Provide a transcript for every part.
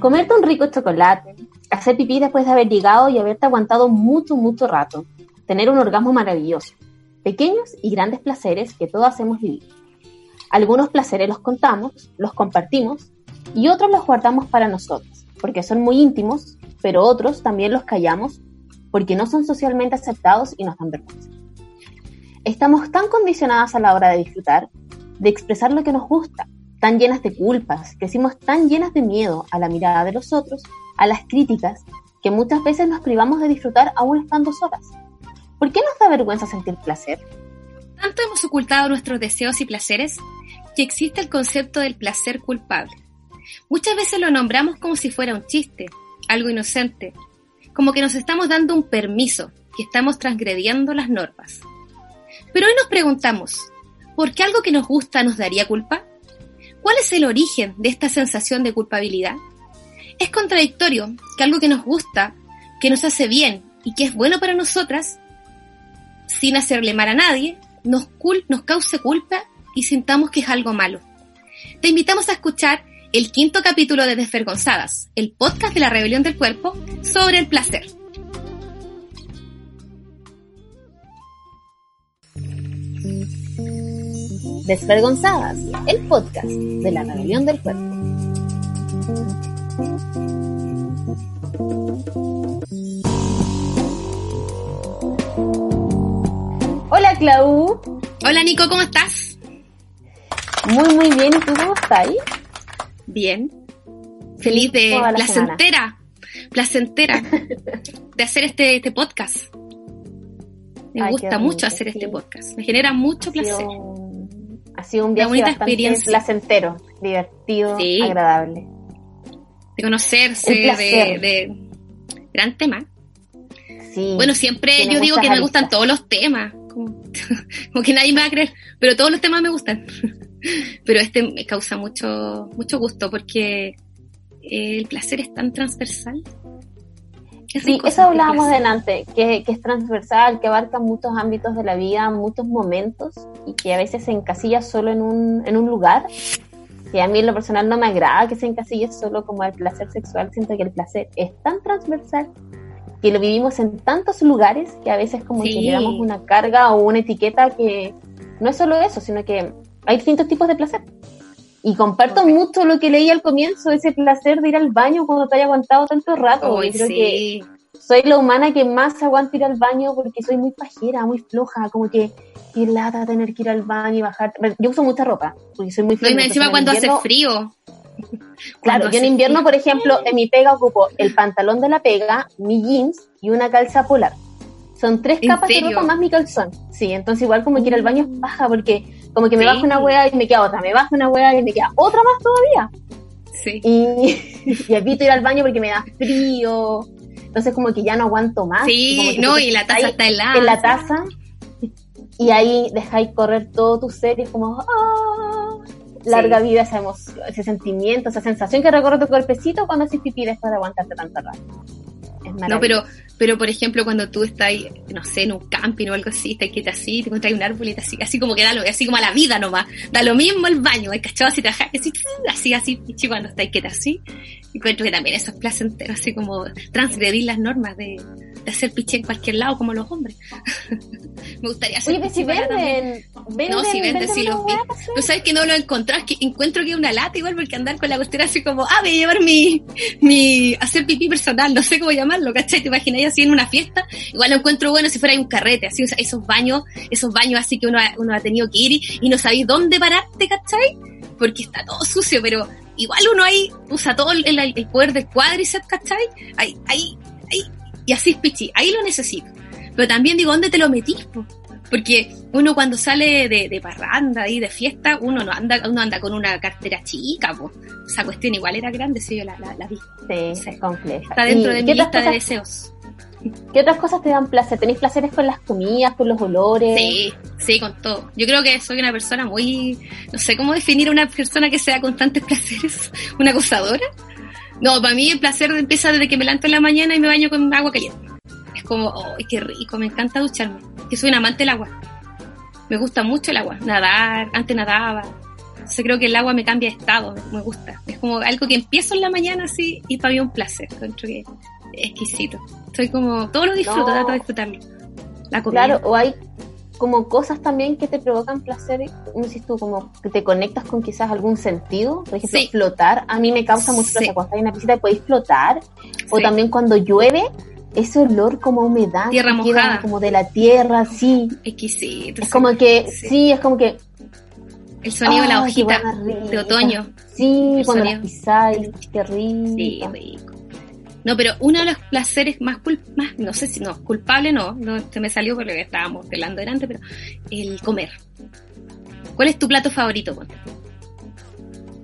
Comerte un rico chocolate, hacer pipí después de haber llegado y haberte aguantado mucho, mucho rato, tener un orgasmo maravilloso, pequeños y grandes placeres que todos hemos vivido. Algunos placeres los contamos, los compartimos y otros los guardamos para nosotros, porque son muy íntimos, pero otros también los callamos porque no son socialmente aceptados y nos dan vergüenza. Estamos tan condicionadas a la hora de disfrutar, de expresar lo que nos gusta, tan llenas de culpas, crecimos tan llenas de miedo a la mirada de los otros, a las críticas, que muchas veces nos privamos de disfrutar aún estando solas. ¿Por qué nos da vergüenza sentir placer? Tanto hemos ocultado nuestros deseos y placeres que existe el concepto del placer culpable. Muchas veces lo nombramos como si fuera un chiste, algo inocente, como que nos estamos dando un permiso, que estamos transgrediendo las normas. Pero hoy nos preguntamos, ¿por qué algo que nos gusta nos daría culpa? ¿Cuál es el origen de esta sensación de culpabilidad? Es contradictorio que algo que nos gusta, que nos hace bien y que es bueno para nosotras, sin hacerle mal a nadie, nos, nos cause culpa y sintamos que es algo malo. Te invitamos a escuchar el quinto capítulo de Desvergonzadas, el podcast de la rebelión del cuerpo sobre el placer. Desvergonzadas, el podcast de la rebelión del cuerpo. Hola Clau. Hola Nico, ¿cómo estás? Muy, muy bien. ¿Y tú cómo estás? Bien. Feliz de placentera, placentera de hacer este, este podcast. Me gusta mucho hacer este podcast. Me genera mucho placer. Ha sido un viaje bastante experiencia. placentero, divertido, agradable. De conocerse, de, de, gran tema. Sí, bueno, siempre yo digo que me gustan todos los temas, como, que nadie me va a creer, pero todos los temas me gustan. pero este me causa mucho, mucho gusto porque el placer es tan transversal sí, eso hablábamos delante, que, que, es transversal, que abarca muchos ámbitos de la vida, muchos momentos y que a veces se encasilla solo en un, en un lugar. Que a mí en lo personal no me agrada que se encasille solo como el placer sexual, siento que el placer es tan transversal que lo vivimos en tantos lugares que a veces como que le damos una carga o una etiqueta que no es solo eso, sino que hay distintos tipos de placer. Y comparto mucho lo que leí al comienzo, ese placer de ir al baño cuando te haya aguantado tanto rato. creo que soy la humana que más aguanta ir al baño porque soy muy pajera, muy floja, como que ir lata tener que ir al baño y bajar. Yo uso mucha ropa, porque soy muy floja. No, y encima cuando hace frío. Claro, yo en invierno, por ejemplo, en mi pega ocupo el pantalón de la pega, mi jeans y una calza polar. Son tres capas de ropa más mi calzón. Sí, entonces igual como que ir al baño es paja porque como que me bajo una hueá y me queda otra, me bajo una hueá y me queda otra más todavía. Sí. Y, y evito ir al baño porque me da frío. Entonces como que ya no aguanto más. Sí, no, y la taza está helada. En la taza. Y ahí dejáis correr todo tu ser y es como, ¡ah! Larga vida esa emoción, ese sentimiento, esa sensación que recorre tu cuerpecito cuando haces pipí después de aguantarte tanto rato. No, pero, pero por ejemplo, cuando tú estás, no sé, en un camping o algo así, estás quieta así, te encuentras un árbol y así, así como que da lo, así como a la vida nomás, da lo mismo el baño, ¿hay cachado? Así, así, así, así, y cuando estás quieta así, encuentro que también eso es placentero, así como transgredir las normas de, de hacer piché en cualquier lado como los hombres. Me gustaría hacer Oye, si venden, no, si venden, si los vi. Tú sabes que no lo que encuentro que es una lata igual porque andar con la cuestión así como, ah, voy a llevar mi, mi, hacer pipí personal, no sé cómo llamarlo, ¿cachai? Te imaginas así en una fiesta, igual lo encuentro bueno si fuera un carrete, así, esos baños, esos baños así que uno ha, uno ha tenido que ir y, no sabéis dónde pararte, ¿cachai? Porque está todo sucio, pero igual uno ahí usa todo el, el, poder del cuádriceps, ¿cachai? Ahí, ahí, ahí, y así es pichi, ahí lo necesito. Pero también digo, ¿dónde te lo metís? Porque uno cuando sale de, de, parranda y de fiesta, uno no anda, uno anda con una cartera chica, pues. Esa cuestión igual era grande, si yo la, la, vi. Sí, es compleja. Está dentro de mi lista de deseos. ¿Qué otras cosas te dan placer? ¿Tenéis placeres con las comidas, con los olores? Sí, sí, con todo. Yo creo que soy una persona muy, no sé cómo definir a una persona que sea constantes placeres, una acosadora. No, para mí el placer empieza desde que me levanto en la mañana y me baño con agua caliente. Es como, ¡ay, qué rico! Me encanta ducharme. Que soy un amante del agua. Me gusta mucho el agua. Nadar, antes nadaba. Entonces creo que el agua me cambia de estado, me gusta. Es como algo que empiezo en la mañana así y para mí un placer. Encuentro que es exquisito. Estoy como, todo lo disfruto, trato de disfrutarlo. La comida. Claro, o hay como cosas también que te provocan placer, como dices tú, como que te conectas con quizás algún sentido, por ejemplo, flotar, a mí me causa mucho placer cuando estás en una piscina y podéis flotar, o también cuando llueve, ese olor como humedad tierra mojada. como de la tierra sí. Exquisito es como que sí. es como que el sonido de la hojita de otoño. sí cuando las pisáis qué rico sí rico. No pero uno de los placeres más más no sé si no culpable no no se me salió porque estábamos hablando delante pero el comer. ¿cuál es tu plato favorito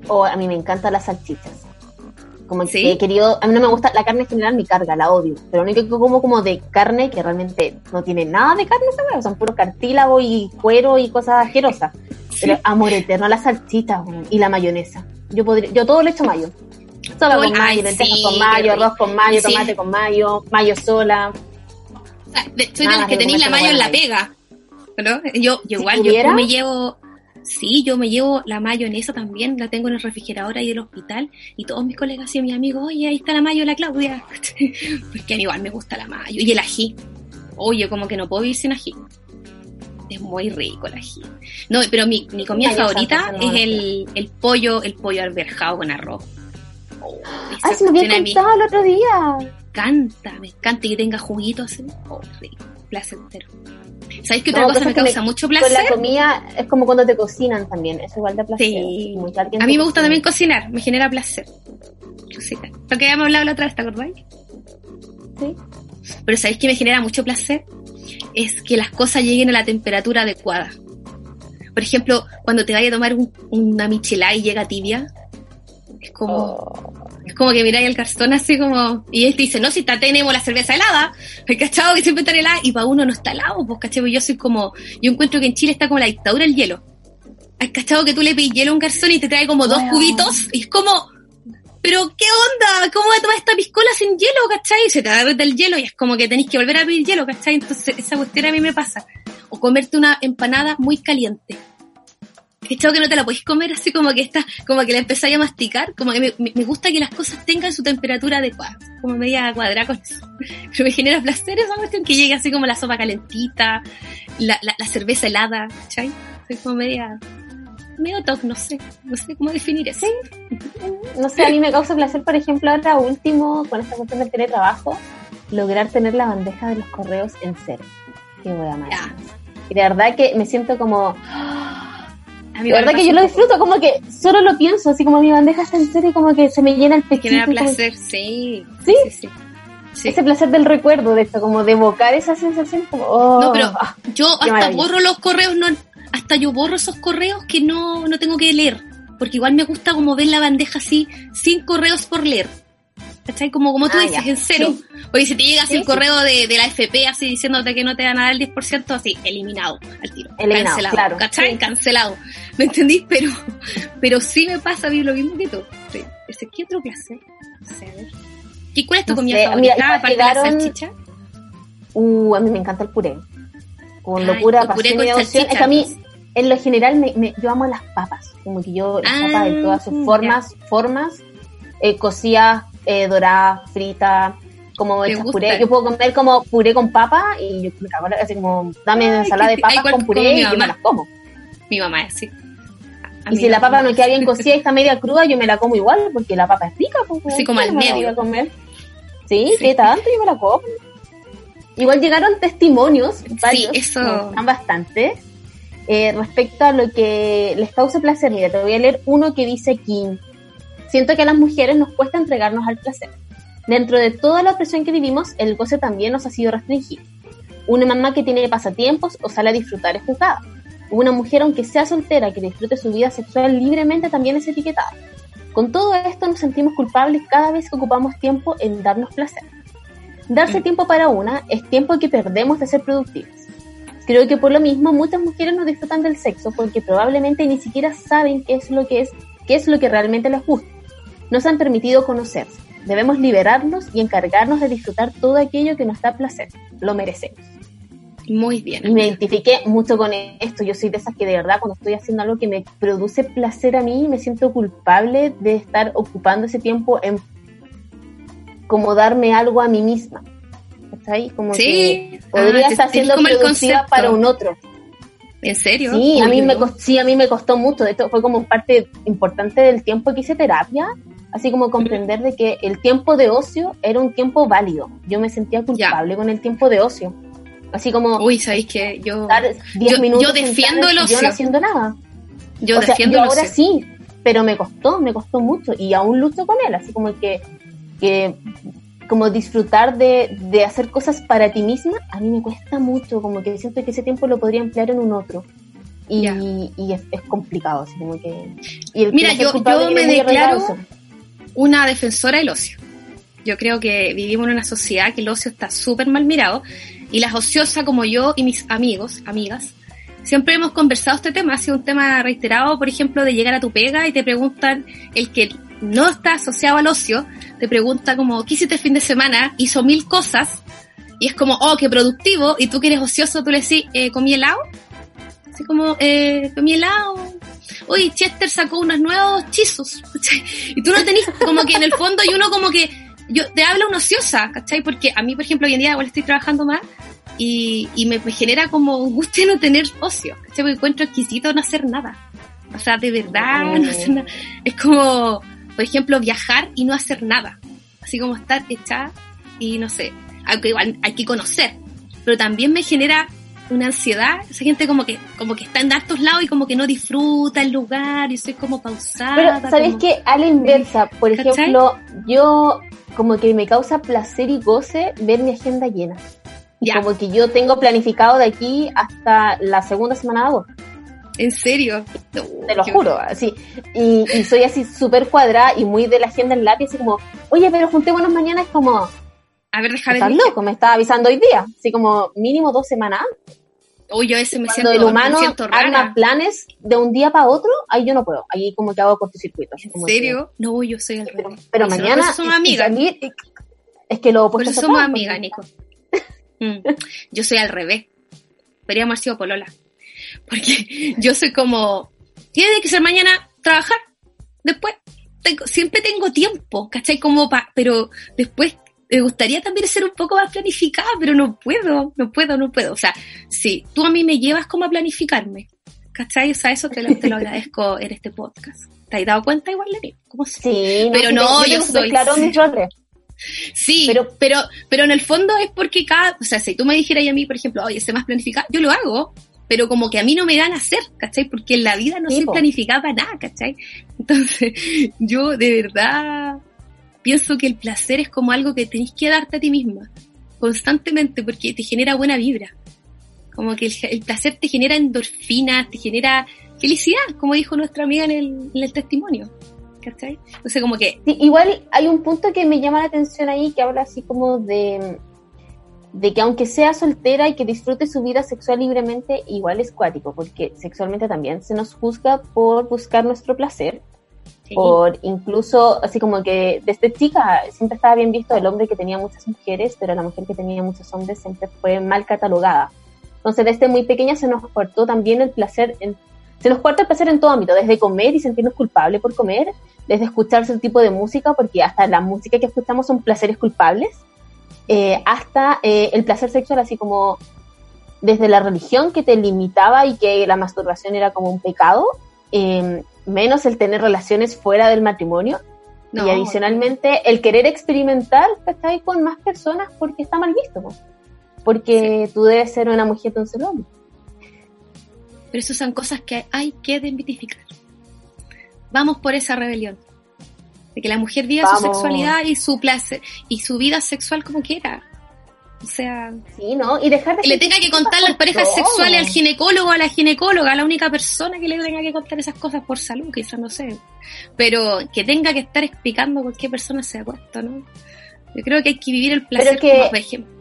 oh, a mí me encantan las salchichas como que he querido, a mí no me gusta, la carne en general mi carga, la odio. Pero lo único que como como de carne, que realmente no tiene nada de carne esa son puro cartílago y cuero y cosas asquerosas. Pero amor eterno, la salchicha y la mayonesa. Yo podría, yo todo le echo mayo. Solo con mayo, lentejas con mayo, arroz con mayo, tomate con mayo, mayo sola. soy de las que tenéis la mayo en la pega. ¿no? Yo, yo igual, yo me llevo, Sí, yo me llevo la mayonesa también, la tengo en el refrigerador ahí del hospital y todos mis colegas y mis amigos, oye, ahí está la mayo la Claudia, porque a mí igual me gusta la mayo y el ají. Oye, como que no puedo vivir sin ají. Es muy rico el ají. No, pero mi, mi comida favorita es el, el pollo, el pollo alberjado con arroz. Oh, Ay, se me había contado el otro día. Me encanta, me encanta que tenga juguitos así. Oh, rico, placentero. ¿Sabéis que otra cosa me causa mucho placer? Con la comida es como cuando te cocinan también, es igual de placer. Sí. A mí me gusta también cocinar, me genera placer. Lo que habíamos hablado la otra vez, ¿te acordáis? Sí. Pero ¿sabéis que me genera mucho placer? Es que las cosas lleguen a la temperatura adecuada. Por ejemplo, cuando te vayas a tomar una michelada y llega tibia, es como, oh. Es como que miráis el cartón así como, y él te dice, no, si está, tenemos la cerveza helada, el cachado que siempre está helada, y para uno no está helado, pues cachado, yo soy como, yo encuentro que en Chile está como la dictadura del hielo. Hay cachado que tú le pides hielo a un garzón y te trae como dos cubitos, y es como, pero ¿qué onda? ¿Cómo voy a tomar esta piscola sin hielo, cachai? Se te derrete el hielo y es como que tenéis que volver a pedir hielo, cachai? Entonces esa cuestión a mí me pasa. O comerte una empanada muy caliente ¿Cachado que no te la podéis comer así como que está, como que la empezáis a masticar? Como que me, gusta que las cosas tengan su temperatura adecuada, como media cuadrada con eso. Pero me genera placer esa cuestión que llegue así como la sopa calentita, la, la, cerveza helada, ¿cachai? Soy como media, medio toc, no sé, no sé cómo definir eso. No sé, a mí me causa placer, por ejemplo, ahora último, con esta cuestión del teletrabajo, lograr tener la bandeja de los correos en cero. Que voy a amar. Y de verdad que me siento como la verdad que yo lo disfruto, como que solo lo pienso, así como mi bandeja está en serio, como que se me llena el pechito. Genera placer, sí. ¿Sí? Sí, Ese placer del recuerdo de esto, como de evocar esa sensación, como, oh, No, pero ah, yo hasta borro los correos, no, hasta yo borro esos correos que no, no tengo que leer, porque igual me gusta como ver la bandeja así, sin correos por leer. ¿Cachai? Como, como tú ah, dices, en cero. Oye, si te llegas el correo de, de, la FP así diciéndote que no te van a dar el 10%, así, eliminado al tiro. Eliminado, cancelado. Claro. ¿Cachai? Cancelado. ¿Me entendís? Pero, pero sí me pasa a mí lo mismo que tú. Sí. ¿Qué otro placer? No sé, a ver. ¿Qué, ¿Cuál es tu comida favorita mira, aparte de la salchicha? Uh, a mí me encanta el puré. Con locura, pasión y devoción. Es que a mí, en lo general, me, me, yo amo las papas. Como que yo, las papas de todas sus ah, formas, formas, eh, cocidas eh, dorada, frita, como hechas puré. Yo puedo comer como puré con papa y yo me cago así como, dame ensalada de papas con puré y yo me las como. Mi mamá es así. y si la papa no queda bien cocida y está media cruda, yo me la como igual, porque la papa es rica. Pues, así como al medio. A comer. Sí, sí, tanto, yo me la como. Igual llegaron testimonios, varios, sí, eso... bastante, eh, respecto a lo que les causa placer. Mira, te voy a leer uno que dice aquí, siento que a las mujeres nos cuesta entregarnos al placer. Dentro de toda la opresión que vivimos, el goce también nos ha sido restringido. Una mamá que tiene pasatiempos o sale a disfrutar es juzgada. Una mujer, aunque sea soltera, que disfrute su vida sexual libremente, también es etiquetada. Con todo esto nos sentimos culpables cada vez que ocupamos tiempo en darnos placer. Darse mm. tiempo para una es tiempo que perdemos de ser productivos. Creo que por lo mismo muchas mujeres no disfrutan del sexo porque probablemente ni siquiera saben qué es lo que es, qué es lo que realmente les gusta. Nos han permitido conocerse. Debemos liberarnos y encargarnos de disfrutar todo aquello que nos da placer. Lo merecemos. Muy bien. Me identifiqué mucho con esto. Yo soy de esas que de verdad cuando estoy haciendo algo que me produce placer a mí, me siento culpable de estar ocupando ese tiempo en como darme algo a mí misma. ahí? Como sí. que podría ah, estar siendo productiva para un otro. ¿En serio? Sí, a mí, me costó, sí, a mí me costó mucho. Esto fue como parte importante del tiempo que hice terapia, así como comprender de que el tiempo de ocio era un tiempo válido. Yo me sentía culpable con el tiempo de ocio. Así como. Uy, ¿sabéis que yo. yo, defiendo el ocio. Yo no haciendo nada. Yo defiendo el ocio. ahora sí, pero me costó, me costó mucho. Y aún lucho con él. Así como que. que como disfrutar de, de hacer cosas para ti misma, a mí me cuesta mucho. Como que siento que ese tiempo lo podría emplear en un otro. Y, y es, es, complicado. Así como que. Mira, yo, yo me declaro una defensora del ocio. Yo creo que vivimos en una sociedad que el ocio está súper mal mirado y las ociosas como yo y mis amigos, amigas, siempre hemos conversado este tema, ha sido un tema reiterado, por ejemplo, de llegar a tu pega y te preguntan, el que no está asociado al ocio, te pregunta como, ¿qué hiciste el fin de semana? Hizo mil cosas y es como, oh, qué productivo, y tú que eres ocioso, tú le decís, eh, ¿comí helado? Así como, eh, comí helado. Uy, Chester sacó unos nuevos chizos. Y tú no tenés, como que en el fondo, y uno como que yo te hablo una ociosa, ¿cachai? Porque a mí, por ejemplo, hoy en día igual estoy trabajando más y, y me, genera como un gusto no tener ocio, ¿cachai? Porque encuentro exquisito no hacer nada. O sea, de verdad, no hacer nada. Es como, por ejemplo, viajar y no hacer nada. Así como estar echada y no sé, aunque igual hay que conocer, pero también me genera una ansiedad, esa gente como que como que está en altos lados y como que no disfruta el lugar y soy como pausada. Pero sabes que a la inversa, por ejemplo, yo como que me causa placer y goce ver mi agenda llena. Como que yo tengo planificado de aquí hasta la segunda semana de agosto. ¿En serio? Te lo juro, así. Y, soy así súper cuadrada y muy de la agenda en lápiz, así como, oye, pero juntémonos mañana, es como... A ver, déjame Estás loco, me estaba avisando hoy día, así como mínimo dos semanas Uy, yo ese me Cuando siento, el humano arma planes de un día para otro, ahí yo no puedo. Ahí como que hago cortocircuito. ¿En serio? no, yo soy al revés. Pero, mañana... somos amigas. es que lo Por eso somos amigas, Nico. Mm. Yo soy al revés. Podríamos haber sido polola. Porque yo soy como... Tiene que ser mañana trabajar. Después tengo, siempre tengo tiempo, ¿cachai? Como pa, pero después me gustaría también ser un poco más planificada, pero no puedo, no puedo, no puedo. O sea, si tú a mí me llevas como a planificarme, ¿cachai? O sea, eso te lo, te lo agradezco en este podcast. ¿Te has dado cuenta igual de mí? ¿Cómo sí, pero no, yo, soy... Claro, mis roles. Sí, pero, pero, pero en el fondo es porque cada, o sea, si tú me dijeras a mí, por ejemplo, oye, sé más planificada, yo lo hago, pero como que a mí no me dan a hacer, ¿cachai? Porque en la vida no se planificaba nada, ¿cachai? Entonces, yo de verdad pienso que el placer es como algo que tenés que darte a ti misma, constantemente, porque te genera buena vibra. Como que el, placer te genera endorfinas, te genera felicidad, como dijo nuestra amiga en el, testimonio. ¿Cachai? Entonces, como que. igual hay un punto que me llama la atención ahí que habla así como de de que aunque sea soltera y que disfrute su vida sexual libremente, igual es cuático, porque sexualmente también se nos juzga por buscar nuestro placer por incluso, así como que desde chica siempre estaba bien visto el hombre que tenía muchas mujeres, pero la mujer que tenía muchos hombres siempre fue mal catalogada. Entonces, desde muy pequeña se nos cortó también el placer, en, se nos el placer en todo ámbito, desde comer y sentirnos culpables por comer, desde escuchar ese tipo de música, porque hasta la música que escuchamos son placeres culpables, eh, hasta eh, el placer sexual, así como desde la religión que te limitaba y que la masturbación era como un pecado, em, menos el tener relaciones fuera del matrimonio. Y adicionalmente el querer experimentar ahí con más personas porque está mal visto. Porque tú debes ser una mujer de un solo hombre. Pero eso son cosas que hay que desmitificar. Vamos por esa rebelión. De que la mujer viva su sexualidad y su placer y su vida sexual como quiera. O sea, sí, ¿no? Y dejar que le tenga que contar las parejas sexuales al ginecólogo, a la ginecóloga, la única persona que le tenga que contar esas cosas por salud, quizás no sé. Pero que tenga que estar explicando por qué persona se ha puesto, ¿no? Yo creo que hay que vivir el placer como, por ejemplo.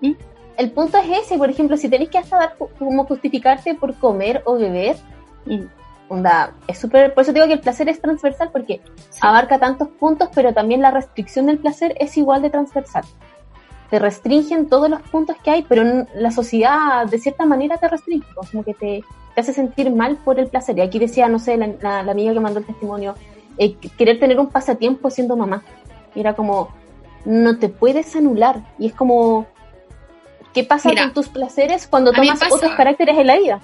¿Mm? El punto es ese, por ejemplo, si tenéis que hasta dar como justificarte por comer o beber, mm. onda, es súper, por eso digo que el placer es transversal porque abarca tantos puntos, pero también la restricción del placer es igual de transversal te restringen todos los puntos que hay, pero la sociedad de cierta manera te restringe, como que te, hace sentir mal por el placer. Y aquí decía, no sé, la, amiga que mandó el testimonio, eh, querer tener un pasatiempo siendo mamá. Y era como, no te puedes anular. Y es como, ¿qué pasa con tus placeres cuando tomas otros caracteres en la vida?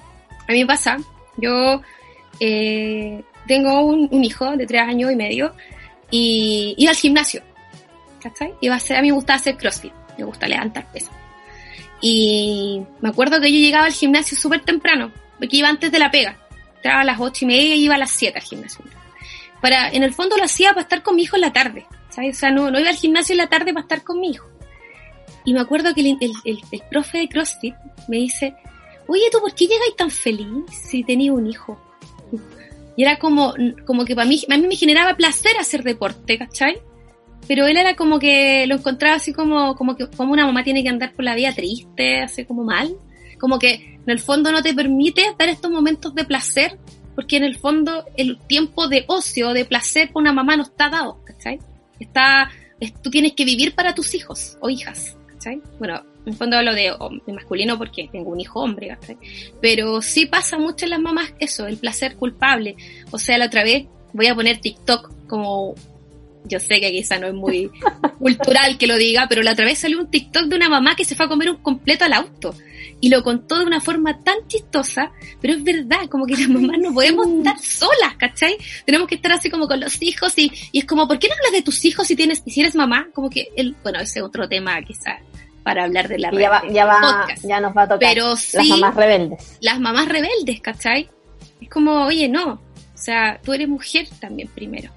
A mí me pasa, yo eh, tengo un, hijo de tres años y medio y iba al gimnasio. ¿Cachai? Iba a ser, a mí me gustaba hacer CrossFit me gusta levantar peso. Y me acuerdo que yo llegaba al gimnasio súper temprano, porque iba antes de la pega. Entraba a las ocho y media y iba a las siete al gimnasio. Para, en el fondo lo hacía para estar con mi hijo en la tarde, ¿sabes? O sea, no, no iba al gimnasio en la tarde para estar con mi hijo. Y me acuerdo que el, el, el, profe de CrossFit me dice, oye, ¿tú por qué llegáis tan feliz si tenías un hijo? Y era como, como que para mí, a mí me generaba placer hacer deporte, ¿cachai? Pero él era como que lo encontraba así como, como que como una mamá tiene que andar por la vida triste, así como mal, como que en el fondo no te permite dar estos momentos de placer, porque en el fondo el tiempo de ocio, de placer con una mamá no está dado, ¿cachai? Está, tú tienes que vivir para tus hijos o hijas, ¿cachai? Bueno, en el fondo hablo de, de, masculino porque tengo un hijo hombre, ¿cachai? Pero sí pasa mucho en las mamás eso, el placer culpable. O sea, la otra vez voy a poner TikTok como yo sé que quizá no es muy cultural que lo diga, pero la otra vez salió un TikTok de una mamá que se fue a comer un completo al auto y lo contó de una forma tan chistosa, pero es verdad, como que las mamás no podemos estar solas, ¿cachai? Tenemos que estar así como con los hijos y, y es como, ¿por qué no hablas de tus hijos si tienes, si eres mamá? Como que, el, bueno, ese es otro tema quizá para hablar de la ya va, ya va, ya nos va a tocar pero las mamás rebeldes. Las mamás rebeldes, ¿cachai? Es como, oye, no, o sea, tú eres mujer también primero.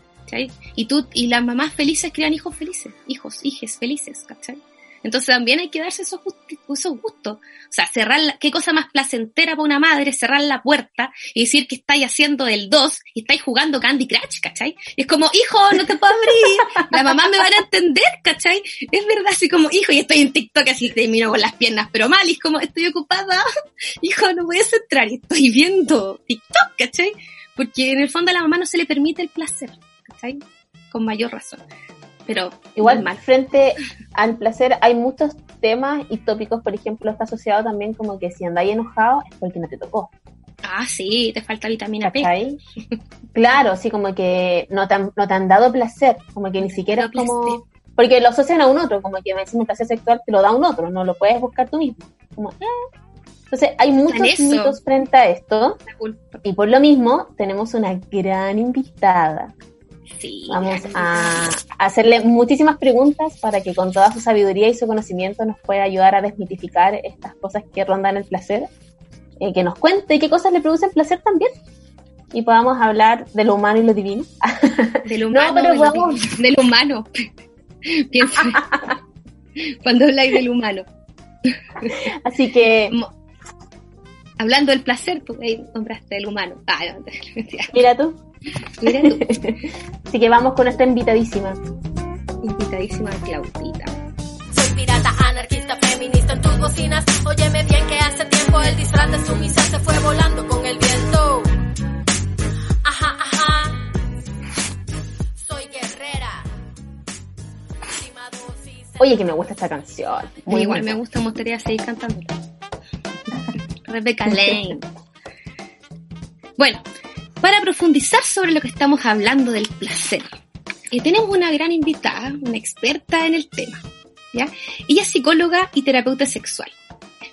Y tú, y las mamás felices crean hijos felices, hijos, hijes felices, ¿cachai? Entonces también hay que darse esos, esos gustos. O sea, cerrar, la, qué cosa más placentera para una madre cerrar la puerta y decir que estáis haciendo el 2 y estáis jugando Candy Crush, ¿cachai? es como, hijo, no te puedo abrir. La mamá me van a entender, ¿cachai? Es verdad, así como, hijo, y estoy en TikTok así termino con las piernas, pero mal, y es como, estoy ocupada. Hijo, no puedes entrar y estoy viendo TikTok, ¿cachai? Porque en el fondo a la mamá no se le permite el placer. Con mayor razón. Pero igual, mal. frente al placer, hay muchos temas y tópicos, por ejemplo, está asociado también como que si andáis enojado es porque no te tocó. Ah, sí, te falta vitamina P. claro, sí, como que no te, han, no te han dado placer, como que ni siquiera como... Porque lo asocian a un otro, como que me decimos placer sexual te lo da un otro, no lo puedes buscar tú mismo. Como, eh. Entonces, hay muchos mitos frente a esto. Y por lo mismo, tenemos una gran invitada Vamos a hacerle muchísimas preguntas para que con toda su sabiduría y su conocimiento nos pueda ayudar a desmitificar estas cosas que rondan el placer, eh, que nos cuente qué cosas le producen placer también y podamos hablar de lo humano y lo divino. Del humano, no, pero vamos... del humano. Piensa. Cuando habláis del humano. Así que hablando del placer, tú nombraste el humano. Ah, Mira tú. Mira tú. Así que vamos con esta invitadísima. Invitadísima Claudita. Soy pirata, anarquista, feminista en tus bocinas. Óyeme bien que hace tiempo el disfraz de sumisa se fue volando con el viento. Ajá, ajá. Soy guerrera. Oye, que me gusta esta canción. Muy Igual me gusta, me gustaría seguir cantándola. Rebecca Lane. Bueno, para profundizar sobre lo que estamos hablando del placer, eh, tenemos una gran invitada, una experta en el tema. ¿ya? Ella es psicóloga y terapeuta sexual.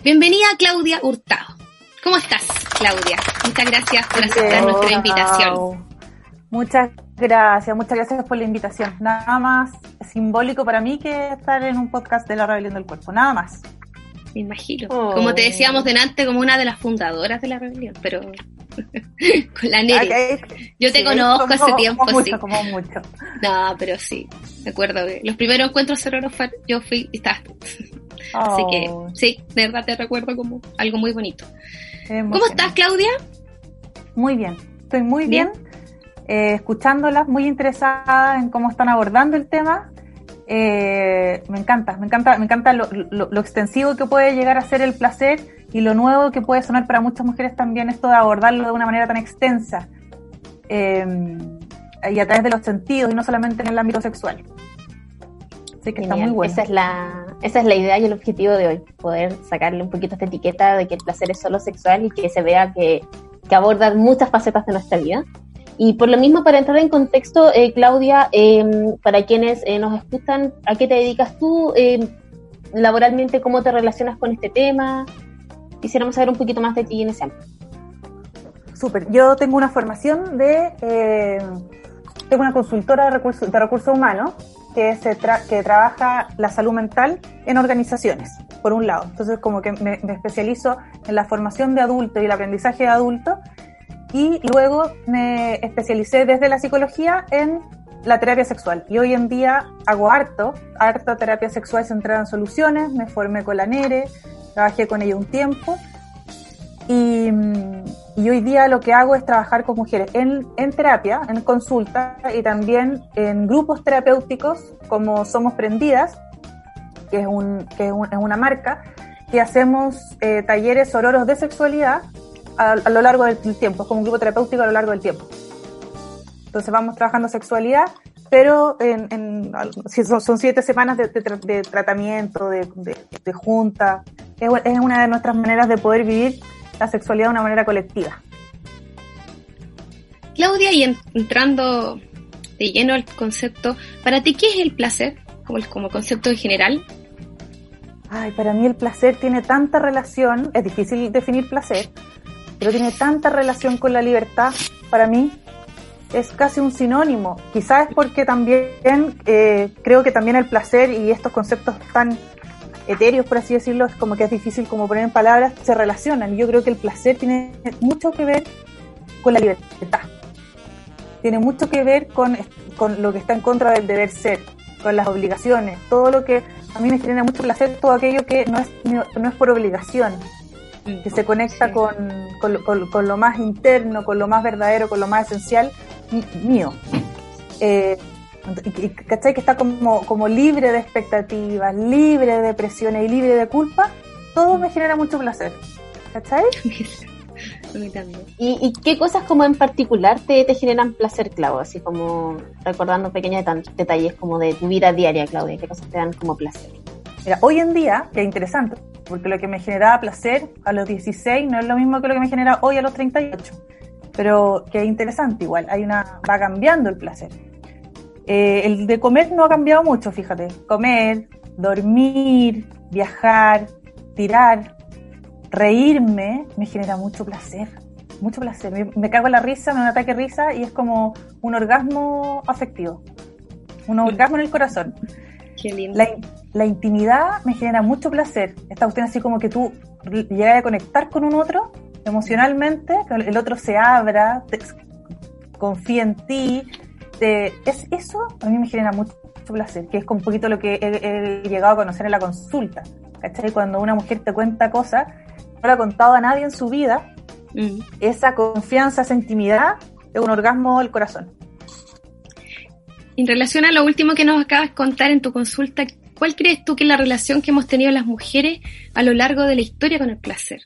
Bienvenida Claudia Hurtado. ¿Cómo estás, Claudia? Muchas gracias por aceptar nuestra invitación. Muchas gracias, muchas gracias por la invitación. Nada más simbólico para mí que estar en un podcast de la rebelión del cuerpo, nada más. Me imagino. Como te decíamos delante, como una de las fundadoras de la rebelión, pero con la Neri. Yo te conozco hace tiempo, como sí. Mucho, como mucho. No, pero sí, me acuerdo que los primeros encuentros cerrados yo fui y estabas Así que Oh. sí, de verdad te recuerdo como algo muy bonito. ¿Cómo estás, Claudia? Muy bien, estoy muy bien, Bien. eh, escuchándolas, muy interesada en cómo están abordando el tema. Eh, me encanta, me encanta, me encanta lo, lo- lo extensivo que puede llegar a ser el placer y lo nuevo que puede sonar para muchas mujeres también esto de abordarlo de una manera tan extensa eh, y a través de los sentidos y no solamente en el ámbito sexual. Así que está muy bueno. Esa es la, esa es la idea y el objetivo de hoy, poder sacarle un poquito esta etiqueta de que el placer es solo sexual y que se vea que, que aborda muchas facetas de nuestra vida. Y por lo mismo, para entrar en contexto, eh, Claudia, eh, para quienes eh, nos escuchan, ¿a qué te dedicas tú eh, laboralmente? ¿Cómo te relacionas con este tema? Quisiéramos saber un poquito más de ti en ese ámbito. Súper. Yo tengo una formación de. eh, tengo una consultora de recursos, de recursos humanos que, se tra- que trabaja la salud mental en organizaciones, por un lado. Entonces, como que me, me especializo en la formación de adultos y el aprendizaje de adultos. Y luego me especialicé desde la psicología en la terapia sexual. Y hoy en día hago harto, harto terapia sexual centrada en soluciones. Me formé con la NERE, trabajé con ella un tiempo. Y, y hoy día lo que hago es trabajar con mujeres en, en terapia, en consulta y también en grupos terapéuticos como Somos Prendidas, que es, un, que es, un- es una marca, que hacemos eh, talleres sororos de sexualidad a, a lo largo del tiempo, es como un grupo terapéutico a lo largo del tiempo. Entonces vamos trabajando sexualidad, pero en, en- son, siete semanas de, de de tratamiento, de, de- junta. Es, es una de nuestras maneras de poder vivir la sexualidad de una manera colectiva. Claudia, y en- entrando de lleno al concepto, ¿para ti qué es el placer? Como, como concepto en general. Ay, para mí el placer tiene tanta relación, es difícil definir placer, pero tiene tanta relación con la libertad, para mí es casi un sinónimo. Quizás es porque también eh, creo que también el placer y estos conceptos tan etéreos, por así decirlo, es como que es difícil como poner en palabras, se relacionan. Yo creo que el placer tiene mucho que ver con la libertad. Tiene mucho que ver con, con lo que está en contra del deber ser, con las obligaciones, todo lo que a mí me genera mucho placer, todo aquello que no es, no, es por obligación, que se conecta Sí. con, con, lo- con- con lo más interno, con lo más verdadero, con lo más esencial mío. Eh, y- y- ¿Cachai? Que está como, como libre de expectativas, libre de presiones y libre de culpa, todo me genera mucho placer. ¿Cachai? ¿Y, y qué cosas como en particular te, te generan placer, Clau? Así como recordando pequeños detalles como de tu vida diaria, Claudia, ¿qué cosas te dan como placer? Mira, hoy en día, que es interesante, porque lo que me generaba placer a los 16 no es lo mismo que lo que me genera hoy a los 38, pero que es interesante igual, hay una va cambiando el placer. Eh, el de comer no ha cambiado mucho, fíjate, comer, dormir, viajar, tirar, reírme, me genera mucho placer, mucho placer. Me, me cago en la risa, me da un ataque de risa y es como un orgasmo afectivo, un orgasmo en el corazón. Qué lindo. La, la intimidad me genera mucho placer. Esta cuestión así como que tú llegas a conectar con un otro emocionalmente, que el otro se abra, te- confía en ti. te- es, eso a mí me genera mucho, placer, que es un poquito lo que he, he llegado a conocer en la consulta. ¿Cachai? Cuando una mujer te cuenta cosas, no le ha contado a nadie en su vida, Mm. esa confianza, esa intimidad, es un orgasmo del corazón. En relación a lo último que nos acabas de contar en tu consulta, ¿cuál crees tú que es la relación que hemos tenido las mujeres a lo largo de la historia con el placer?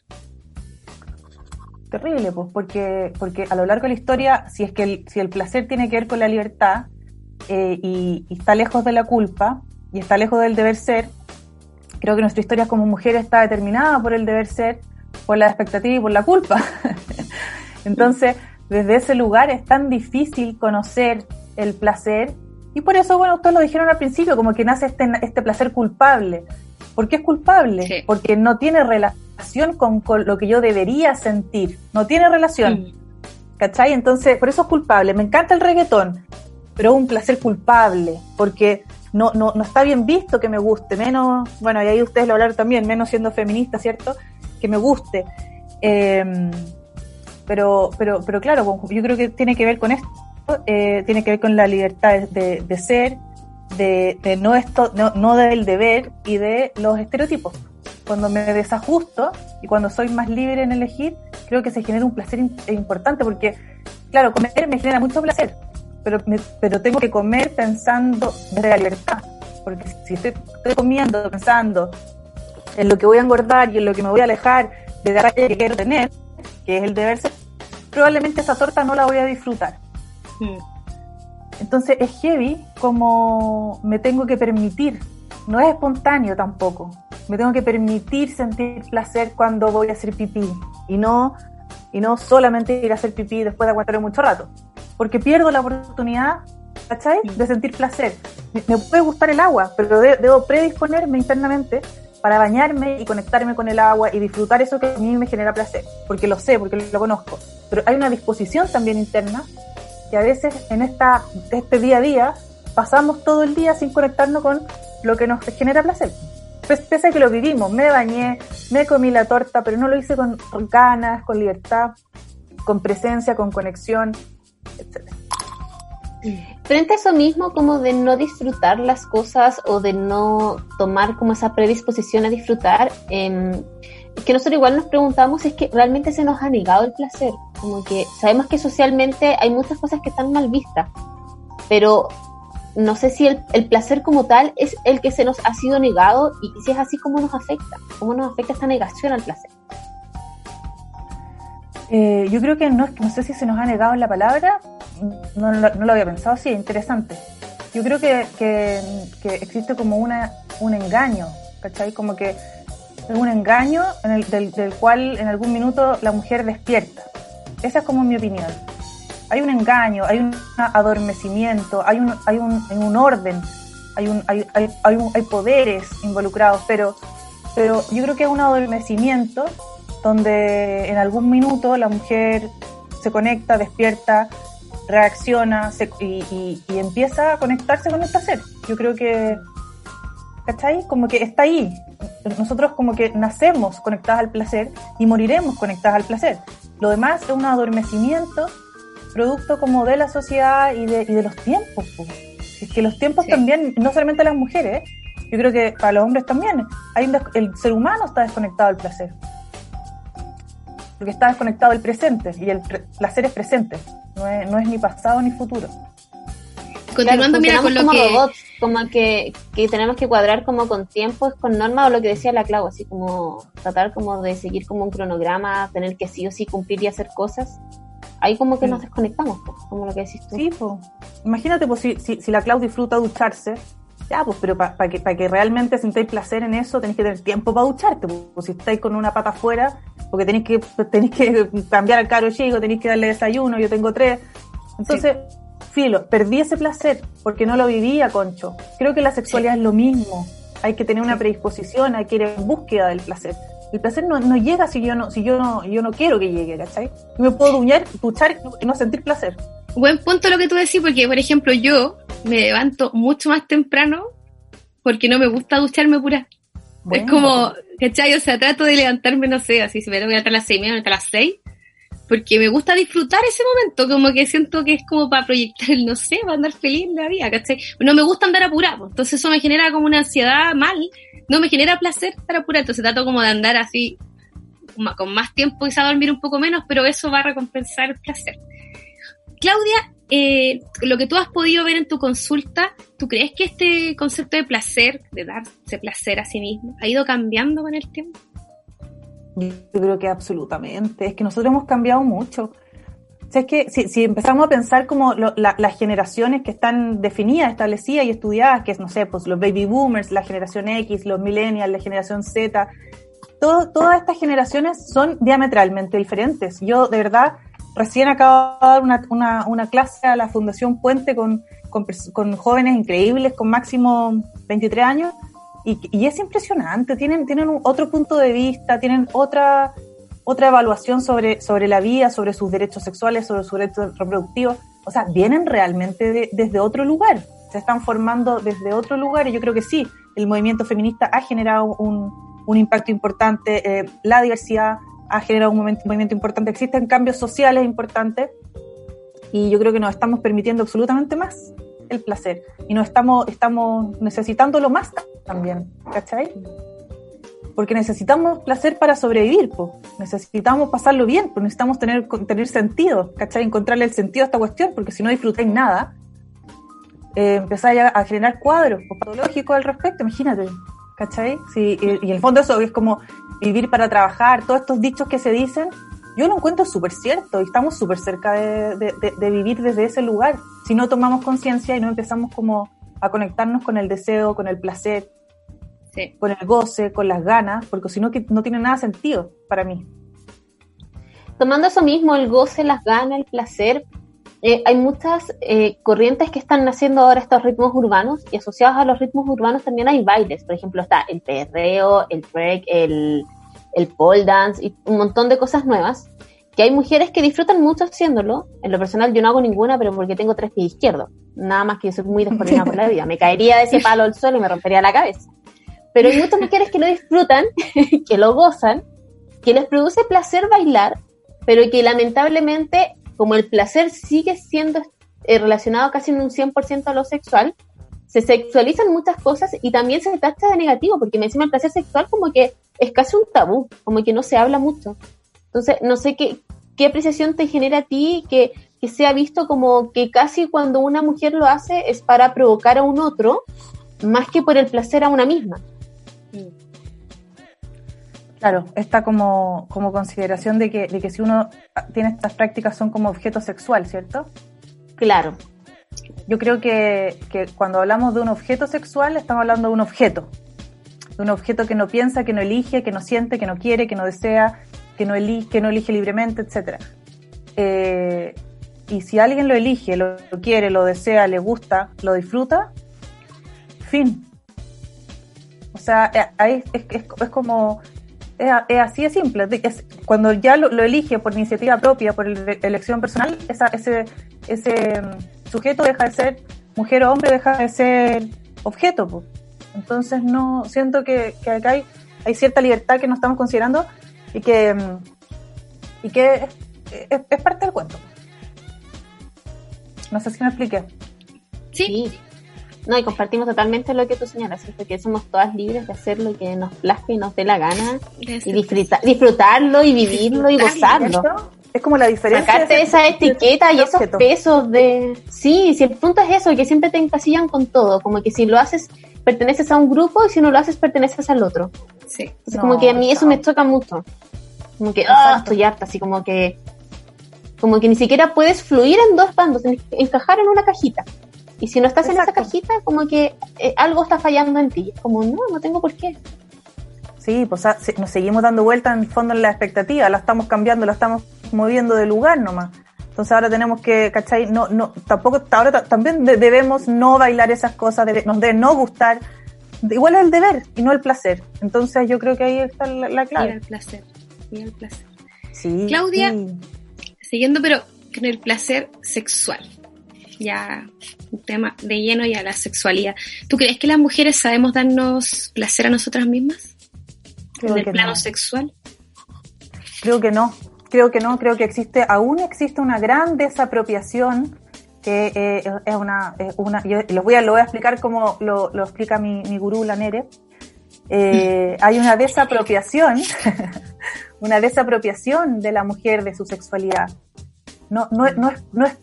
terrible, pues, porque, porque a lo largo de la historia, si es que el, si el placer tiene que ver con la libertad eh, y, y está lejos de la culpa y está lejos del deber ser, creo que nuestra historia como mujer está determinada por el deber ser, por la expectativa y por la culpa. Entonces, desde ese lugar es tan difícil conocer el placer y por eso, bueno, ustedes lo dijeron al principio, como que nace este, este placer culpable. ¿Por qué es culpable? Sí. Porque no tiene relación con, con, lo que yo debería sentir. No tiene relación. Mm. ¿Cachai? Entonces, por eso es culpable. Me encanta el reggaetón, pero es un placer culpable, porque no, no, no está bien visto que me guste, menos, bueno, y ahí ustedes lo hablaron también, menos siendo feminista, ¿cierto? Que me guste. Em, pero, pero, pero claro, yo creo que tiene que ver con esto, eh, tiene que ver con la libertad de, ser, de, no, esto, no, del deber y de los estereotipos. Cuando me desajusto y cuando soy más libre en elegir, creo que se genera un placer importante porque, claro, comer me genera mucho placer, pero, pero tengo que comer pensando desde la libertad. Porque si estoy, comiendo pensando en lo que voy a engordar y en lo que me voy a alejar de la que quiero tener, que es el deber ser, probablemente esa torta no la voy a disfrutar. Entonces es heavy como me tengo que permitir, no es espontáneo tampoco, me tengo que permitir sentir placer cuando voy a hacer pipí. Y no, y no solamente ir a hacer pipí después de aguantar mucho rato, porque pierdo la oportunidad, ¿cachai? De sentir placer. Me, puede gustar el agua, pero debo predisponerme internamente para bañarme y conectarme con el agua y disfrutar eso que a mí me genera placer, porque lo sé, porque lo conozco. Pero hay una disposición también interna que a veces en esta, este día a día pasamos todo el día sin conectarnos con lo que nos genera placer. Pese a que lo vivimos, me bañé, me comí la torta, pero no lo hice con, ganas, con libertad, con presencia, con conexión, etc. Frente a eso mismo, como de no disfrutar las cosas o de no tomar como esa predisposición a disfrutar, eh, que nosotros igual nos preguntamos es que realmente se nos ha negado el placer. Como que sabemos que socialmente hay muchas cosas que están mal vistas, pero no sé si el, el, placer como tal es el que se nos ha sido negado y si es así, ¿cómo nos afecta? ¿Cómo nos afecta esta negación al placer? Eh, yo creo que no, no sé si se nos ha negado la palabra, no, no, lo había pensado así, interesante. Yo creo que, que, que existe como una, un engaño, ¿cachai? Como que un engaño en el, del, del, cual en algún minuto la mujer despierta. Esa es como mi opinión. Hay un engaño, hay un adormecimiento, hay un, hay un, un orden, hay, un, hay, hay, hay poderes involucrados, pero, pero yo creo que es un adormecimiento donde en algún minuto la mujer se conecta, despierta, reacciona se, y, y, y, empieza a conectarse con el placer. Yo creo que, ¿cachai? Como que está ahí, nosotros como que nacemos conectadas al placer y moriremos conectadas al placer. Lo demás es un adormecimiento producto como de la sociedad y de, y de los tiempos. Es que los tiempos también, no solamente las mujeres, yo creo que para los hombres también, hay el ser humano está desconectado del placer. Porque está desconectado del presente y el placer es presente, no es, no es ni pasado ni futuro. Continuando, mira, con lo como que... robots, como que, que, tenemos que cuadrar como con tiempos, con normas, o lo que decía la Clau, así como tratar como de seguir como un cronograma, tener que sí o sí cumplir y hacer cosas. Ahí como que nos desconectamos, como lo que decís tú. Sí, pues. Imagínate, pues, si, si, si, la Clau disfruta ducharse, ya, pues, pero para que, que realmente sintáis placer en eso, tenéis que tener tiempo para ducharte. Pues, si estáis con una pata afuera, porque tenéis que, tenéis que cambiar al caro chico, tenéis que darle desayuno, yo tengo tres. Entonces, filo, perdí ese placer porque no lo vivía, Concho. Creo que la sexualidad es lo mismo. Hay que tener una predisposición, hay que ir en búsqueda del placer. El placer no, no llega si yo no, si yo no, yo no quiero que llegue, ¿cachai? Yo me puedo duñar, duchar y no sentir placer. Buen punto lo que tú decís, porque por ejemplo yo me levanto mucho más temprano porque no me gusta ducharme pura. Es como, ¿cachai? O sea, trato de levantarme, no sé, así si me tengo que levantar a las seis, me levanto a las seis, porque me gusta disfrutar ese momento, como que siento que es como para proyectar no sé, para andar feliz en la vida, ¿cachai? No me gusta andar apurado, entonces eso me genera como una ansiedad mal, no me genera placer estar apurado, entonces trato como de andar así con más tiempo a dormir un poco menos, pero eso va a recompensar el placer. Claudia, eh, lo que tú has podido ver en tu consulta, ¿tú crees que este concepto de placer, de darse placer a sí mismo, ha ido cambiando con el tiempo? Yo creo que absolutamente. Es que nosotros hemos cambiado mucho. O sea, es que si, si empezamos a pensar como lo, la, las generaciones que están definidas, establecidas y estudiadas, que es, no sé, pues los baby boomers, la generación X, los millennials, la generación Z, todo, todas estas generaciones son diametralmente diferentes. Yo, de verdad, recién acabo de dar una, una, una clase a la Fundación Puente con, con, con jóvenes increíbles, con máximo 23 años, y, es impresionante, tienen, tienen otro punto de vista, tienen otra, otra evaluación sobre, sobre la vida, sobre sus derechos sexuales, sobre sus derechos reproductivos. O sea, vienen realmente desde otro lugar, se están formando desde otro lugar y yo creo que sí, el movimiento feminista ha generado un, un impacto importante, eh, la diversidad ha generado un movimiento importante, existen cambios sociales importantes y yo creo que nos estamos permitiendo absolutamente más el placer y nos estamos, estamos necesitándolo más también, ¿cachai? Porque necesitamos placer para sobrevivir, pues. necesitamos pasarlo bien, pues necesitamos tener, tener sentido, ¿cachai? Encontrarle el sentido a esta cuestión, porque si no disfrutáis nada, eh, empezáis a, generar cuadros patológicos al respecto, imagínate, ¿cachai? Sí, y, y, en el fondo eso es como vivir para trabajar, todos estos dichos que se dicen, yo lo encuentro súper cierto y estamos súper cerca de, vivir desde ese lugar. Si no tomamos conciencia y no empezamos como a conectarnos con el deseo, con el placer, con el goce, con las ganas, porque si no, no tiene nada sentido para mí. Tomando eso mismo, el goce, las ganas, el placer, eh, hay muchas eh, corrientes que están naciendo ahora estos ritmos urbanos y asociados a los ritmos urbanos también hay bailes. Por ejemplo, está el perreo, el break, el el pole dance y un montón de cosas nuevas, que hay mujeres que disfrutan mucho haciéndolo. En lo personal yo no hago ninguna, pero porque tengo tres pies izquierdos. Nada más que yo soy muy descoordinada por la vida. Me caería de ese palo al suelo y me rompería la cabeza. Pero hay muchas mujeres que lo disfrutan, que lo gozan, que les produce placer bailar, pero que lamentablemente, como el placer sigue siendo eh, relacionado casi en un 100% a lo sexual, se sexualizan muchas cosas y también se trata de negativo, porque me encima el placer sexual como que es casi un tabú, como que no se habla mucho. Entonces, no sé qué, qué apreciación te genera a ti que, que sea visto como que casi cuando una mujer lo hace es para provocar a un otro, más que por el placer a una misma. Claro, está como, como consideración de que, de que si uno tiene estas prácticas son como objeto sexual, ¿cierto? Claro, yo creo que, cuando hablamos de un objeto sexual, estamos hablando de un objeto. De un objeto que no piensa, que no elige, que no siente, que no quiere, que no desea, que no elige, que no elige libremente, etc. Eh, y si alguien lo elige, lo, quiere, lo desea, le gusta, lo disfruta, fin. O sea, eh, es, es, como es, así de simple. cuando ya lo, elige por iniciativa propia, por elección personal, esa, ese, ese sujeto deja de ser mujer o hombre, deja de ser objeto. Entonces no siento que, acá hay, hay, cierta libertad que no estamos considerando y que, y que es, parte del cuento. No sé si me expliqué. Sí. No, y compartimos totalmente lo que tú señalas, que somos todas libres de hacer lo que nos plazca y nos dé la gana y disfrutarlo y vivirlo y gozarlo. Es como la diferencia. Sacarte esa etiqueta y esos pesos de... Sí, si el punto es eso, que siempre te encasillan con todo, como que si lo haces perteneces a un grupo y si no lo haces perteneces al otro. Sí. como que a mí eso me choca mucho. Como que, ah, estoy harta, así como que... Como que ni siquiera puedes fluir en dos bandos, encajar en una cajita. Y si no estás en esa cajita, como que eh, algo está fallando en ti. Como, no, no tengo por qué. Sí, pues nos seguimos dando vuelta en fondo en la expectativa, la estamos cambiando, la estamos moviendo de lugar nomás. Entonces ahora tenemos que, ¿cachai? No, no, tampoco, ahora también debemos no bailar esas cosas, nos debe no gustar. Igual es el deber y no el placer. Entonces yo creo que ahí está la, clave. Y el placer, y el placer. Sí, Claudia, siguiendo pero con el placer sexual. Ya un tema de lleno ya la sexualidad. ¿Tú crees que las mujeres sabemos darnos placer a nosotras mismas? en el plano sexual. Creo que no creo que no, creo que existe, aún existe una gran desapropiación que eh, es una, una yo les voy a, lo voy a explicar como lo, lo explica mi, gurú, la Nere. Eh, hay una desapropiación, una desapropiación de la mujer de su sexualidad. No, no, es, no es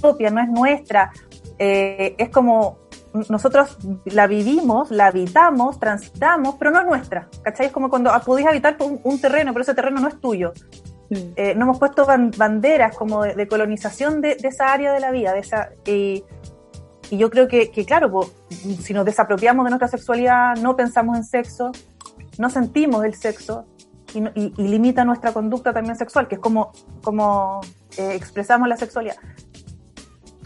propia, no es nuestra. Eh, es como nosotros la vivimos, la habitamos, transitamos, pero no es nuestra. ¿Cachai? Es como cuando podéis habitar un, un terreno, pero ese terreno no es tuyo. Eh, no hemos puesto banderas como de, colonización de, esa área de la vida, de esa, y, yo creo que, claro, si nos desapropiamos de nuestra sexualidad, no pensamos en sexo, no sentimos el sexo y, limita nuestra conducta también sexual, que es como, como eh, expresamos la sexualidad.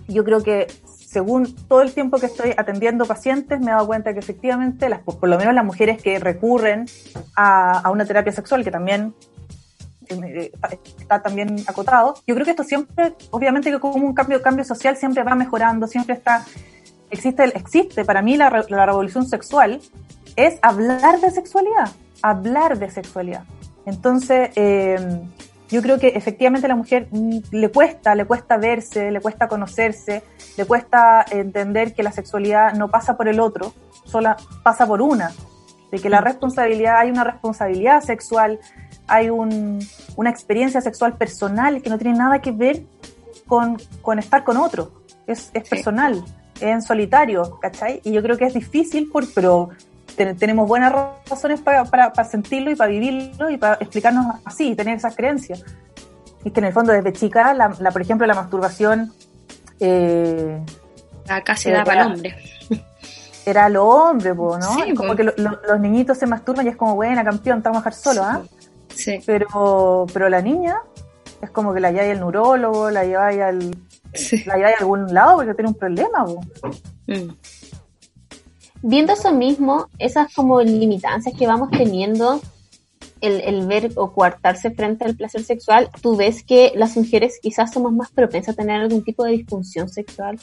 Yo creo que según todo el tiempo que estoy atendiendo pacientes, me he dado cuenta que efectivamente, las, por lo menos las mujeres que recurren a, una terapia sexual, que también eh, está también acotado, yo creo que esto siempre, obviamente que como un cambio, cambio social siempre va mejorando, siempre está, existe, existe para mí la, la revolución sexual, es hablar de sexualidad, hablar de sexualidad. Entonces, eh, yo creo que efectivamente a la mujer mm, le cuesta, le cuesta verse, le cuesta conocerse, le cuesta entender que la sexualidad no pasa por el otro, sola pasa por una, de que la mm. responsabilidad, hay una responsabilidad sexual, hay una experiencia sexual personal que no tiene nada que ver con, estar con otro, es, es personal, es en solitario, ¿cachai? Y yo creo que es difícil, por, pero tenemos buenas razones para, para, sentirlo y para vivirlo y para explicarnos así, tener esas creencias. Y que en el fondo desde chica, la, por ejemplo, la masturbación... Eh, Acá se da para el hombre. Era lo hombre, ¿no? como que los niñitos se masturban y es como, buena, campeón, te vamos a dejar solo, ¿ah? Sí. Pero, pero la niña es como que la lleva al neurólogo, la lleva al, la a algún lado porque tiene un problema, mm. Viendo eso mismo, esas como limitancias que vamos teniendo, el, ver o coartarse frente al placer sexual, tú ves que las mujeres quizás somos más propensas a tener algún tipo de disfunción sexual,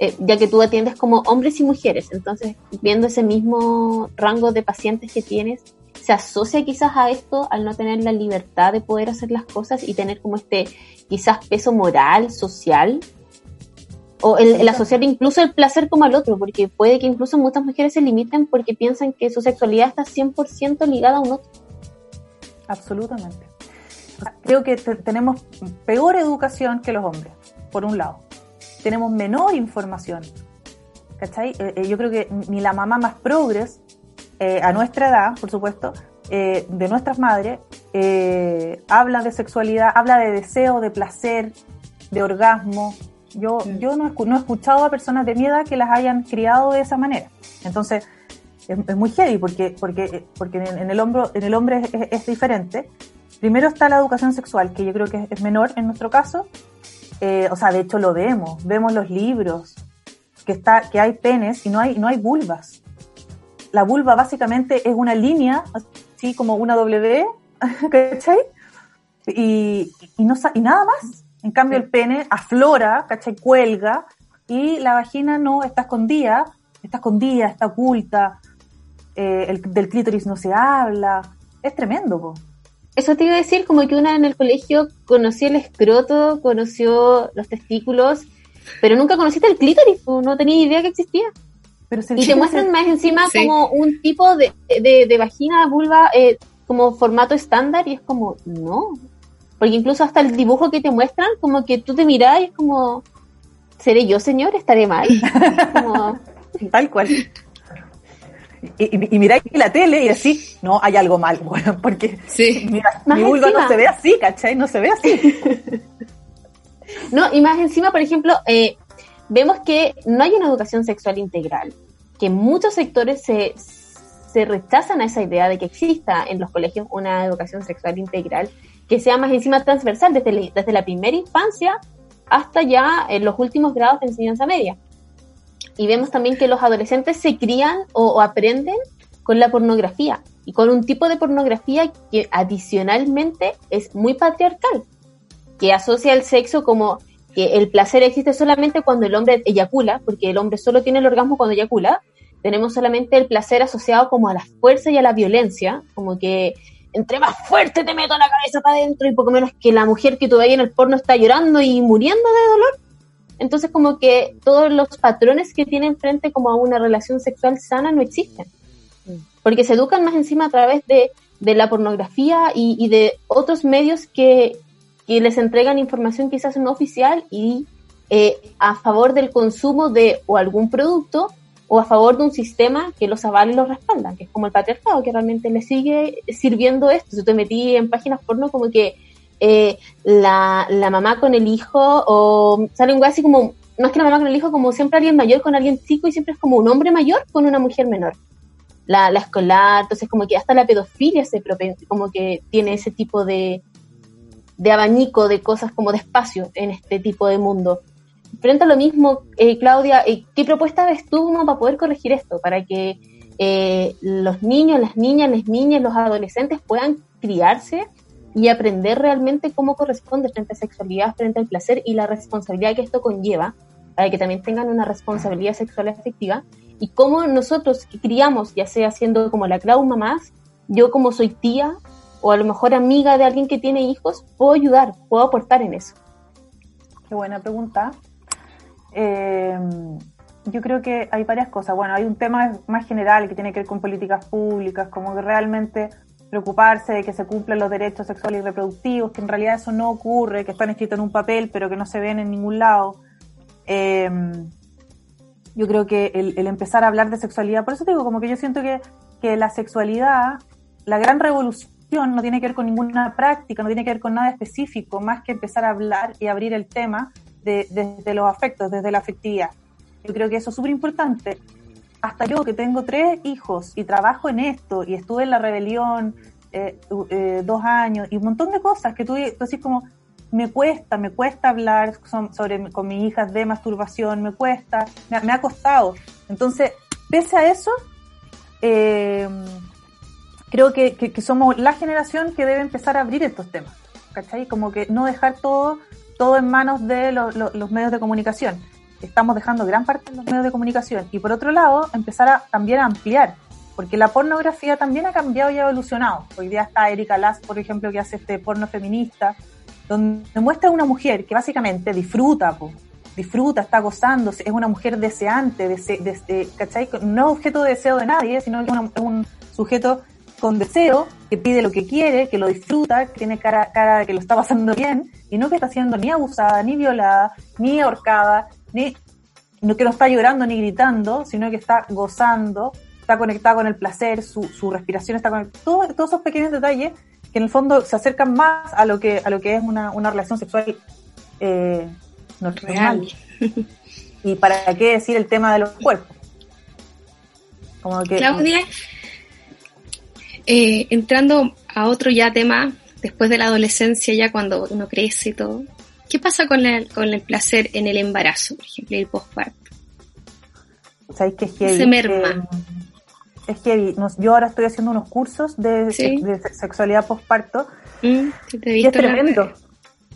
eh, ya que tú atiendes como hombres y mujeres, entonces viendo ese mismo rango de pacientes que tienes, se asocia quizás a esto al no tener la libertad de poder hacer las cosas y tener como este quizás peso moral, social, o el, asociar incluso el placer como al otro, porque puede que incluso muchas mujeres se limiten porque piensan que su sexualidad está 100% ligada a un otro. Absolutamente. Creo que tenemos peor educación que los hombres, por un lado. Tenemos menor información. ¿Cachai? Eh, eh, yo creo que ni la mamá más progres, eh, a nuestra edad, por supuesto, de nuestras madres, habla de sexualidad, habla de deseo, de placer, de orgasmo, yo, mm. yo no, no, he escuchado a personas de mi edad que las hayan criado de esa manera. Entonces, es, muy heavy porque, porque, porque en, el, hombro, en el hombre es, diferente. Primero está la educación sexual, que yo creo que es menor en nuestro caso. Eh, o sea, de hecho lo vemos, vemos los libros, que, está, que hay penes y no hay, no hay vulvas. La vulva básicamente es una línea, así como una W, ¿cachai? Y, y, no, y nada más. En cambio, el pene aflora, ¿cachai? Cuelga, y la vagina no, está escondida, está escondida, está oculta, eh, el, del clítoris no se habla. Es tremendo, po. Eso te iba a decir, como que una en el colegio conoció el escroto, conoció los testículos, pero nunca conociste el clítoris, no tenía idea que existía. Pero y te muestran más encima como un tipo de, de, vagina, vulva, eh, como formato estándar, y es como, no, porque incluso hasta el dibujo que te muestran, como que tú te miras y es como, ¿seré yo, señor? ¿Estaré mal? Tal cual. Y, y, miráis la tele y así, no, hay algo mal, bueno, porque sí. mi vulva no se ve así, ¿cachai? No se ve así. no, y más encima, por ejemplo, eh, vemos que no hay una educación sexual integral, que muchos sectores se, se rechazan a esa idea de que exista en los colegios una educación sexual integral que sea más encima transversal desde, desde la primera infancia hasta ya en los últimos grados de enseñanza media. Y vemos también que los adolescentes se crían o, aprenden con la pornografía y con un tipo de pornografía que adicionalmente es muy patriarcal, que asocia el sexo como que el placer existe solamente cuando el hombre eyacula, porque el hombre solo tiene el orgasmo cuando eyacula. Tenemos solamente el placer asociado como a la fuerza y a la violencia, como que entre más fuerte te meto la cabeza para adentro y poco menos que la mujer que todavía en el porno está llorando y muriendo de dolor. Entonces como que todos los patrones que tienen frente como a una relación sexual sana no existen. Porque se educan más encima a través de, la pornografía y, de otros medios que, les entregan información quizás no oficial y eh, a favor del consumo de o algún producto o a favor de un sistema que los avale y los respalda, que es como el patriarcado, que realmente le sigue sirviendo esto. Yo te metí en páginas porno como que eh, la, mamá con el hijo, o salen así como, más que la mamá con el hijo, como siempre alguien mayor con alguien chico y siempre es como un hombre mayor con una mujer menor. La, la escolar, entonces como que hasta la pedofilia se como que tiene ese tipo de, de abanico de cosas como de espacio en este tipo de mundo frente a lo mismo, eh, Claudia, eh, ¿qué propuesta ves tú para poder corregir esto? Para que eh, los niños, las niñas, las niñas, los adolescentes puedan criarse y aprender realmente cómo corresponde frente a sexualidad, frente al placer y la responsabilidad que esto conlleva, para que también tengan una responsabilidad sexual efectiva, y cómo nosotros que criamos, ya sea siendo como la Clau mamás, yo como soy tía o a lo mejor amiga de alguien que tiene hijos, puedo ayudar, puedo aportar en eso. Qué buena pregunta. Eh, yo creo que hay varias cosas. Bueno, hay un tema más general que tiene que ver con políticas públicas, como que realmente preocuparse de que se cumplan los derechos sexuales y reproductivos, que en realidad eso no ocurre, que están escritos en un papel, pero que no se ven en ningún lado. Eh, yo creo que el, empezar a hablar de sexualidad, por eso digo, como que yo siento que, que la sexualidad, la gran revolución no tiene que ver con ninguna práctica, no tiene que ver con nada específico, más que empezar a hablar y abrir el tema desde de los afectos, desde la afectividad. Yo creo que eso es súper importante hasta yo que tengo tres hijos y trabajo en esto y estuve en la rebelión eh, eh, dos años y un montón de cosas que tú, tú como, me cuesta, me cuesta hablar sobre, con mis hijas de masturbación, me cuesta, me, ha costado. Entonces, pese a eso, eh, creo que, que, somos la generación que debe empezar a abrir estos temas, ¿cachai? Como que no dejar todo, todo en manos de los medios de comunicación estamos dejando gran parte de los medios de comunicación. Y por otro lado, empezar a también a ampliar, porque la pornografía también ha cambiado y ha evolucionado. Hoy día está Erika Lass, por ejemplo, que hace este porno feminista, donde muestra a una mujer que básicamente disfruta, disfruta, está gozándose, es una mujer deseante, dese, ¿cachai? No objeto de deseo de nadie, sino que es un sujeto con deseo, que pide lo que quiere, que lo disfruta, que tiene cara, cara de que lo está pasando bien, y no que está siendo ni abusada, ni violada, ni ahorcada, ni no que no está llorando ni gritando, sino que está gozando, está conectada con el placer, su, su respiración está conectada, todos, todos esos pequeños detalles que en el fondo se acercan más a lo que a lo que es una, una relación sexual eh, normal. y para qué decir el tema de los cuerpos. Como que, Claudia, eh, entrando a otro ya tema, después de la adolescencia, ya cuando uno crece y todo, ¿Qué pasa con el, con el placer en el embarazo, por ejemplo, el postparto? ¿Sabéis que es heavy? Se merma. es heavy. yo ahora estoy haciendo unos cursos de, sexualidad postparto. Mm, y es tremendo.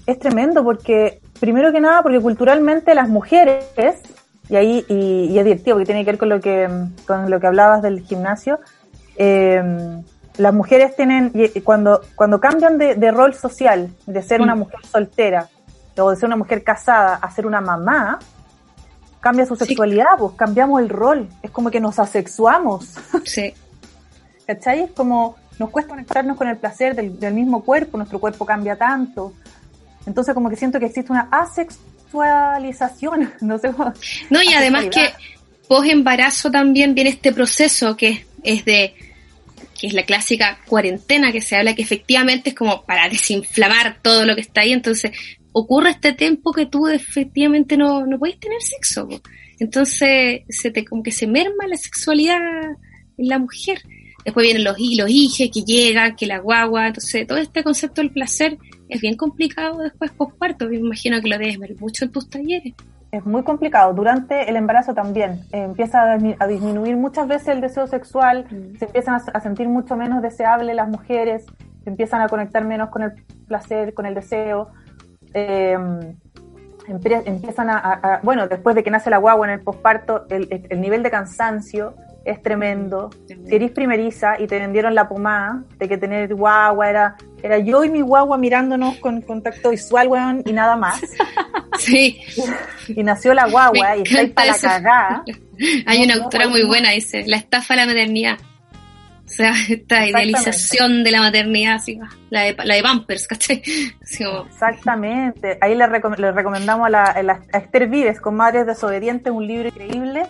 Es tremendo porque, primero que nada, porque culturalmente las mujeres, y ahí, y, es divertido porque tiene que ver con lo que, con lo que hablabas del gimnasio, eh, las mujeres tienen, cuando, cuando cambian de, rol social, de ser una mm. mujer soltera o de ser una mujer casada a ser una mamá, cambia su sexualidad, pues cambiamos el rol, es como que nos asexuamos. Sí. ¿Cachai? Es como nos cuesta conectarnos con el placer del, mismo cuerpo, nuestro cuerpo cambia tanto. Entonces como que siento que existe una asexualización, no sé. No, y además que post embarazo también viene este proceso que es de que es la clásica cuarentena que se habla que efectivamente es como para desinflamar todo lo que está ahí, entonces ocurre este tiempo que tú efectivamente no, no puedes tener sexo. Entonces, se te, como que se merma la sexualidad en la mujer. Después vienen los, los hijes que llegan, que la guagua. Entonces, todo este concepto del placer es bien complicado después posparto. Me imagino que lo debes ver mucho en tus talleres. Es muy complicado. Durante el embarazo también. Eh, empieza a, disminuir muchas veces el deseo sexual, mm. se empiezan a, a, sentir mucho menos deseables las mujeres, se empiezan a conectar menos con el placer, con el deseo eh, empiezan a, bueno, después de que nace la guagua en el posparto, el, nivel de cansancio es tremendo. Si eres primeriza y te vendieron la pomada de que tener guagua era, era yo y mi guagua mirándonos con contacto visual, weón, y nada más. Sí. Y nació la guagua y está ahí para la cagada. Hay una autora muy buena, dice, la estafa a la maternidad. O sea, esta idealización de la maternidad, así, la de, la de Pampers, ¿cachai? Exactamente. Ahí le, recomendamos a, la, a, Esther Vives, con Madres Desobedientes, un libro increíble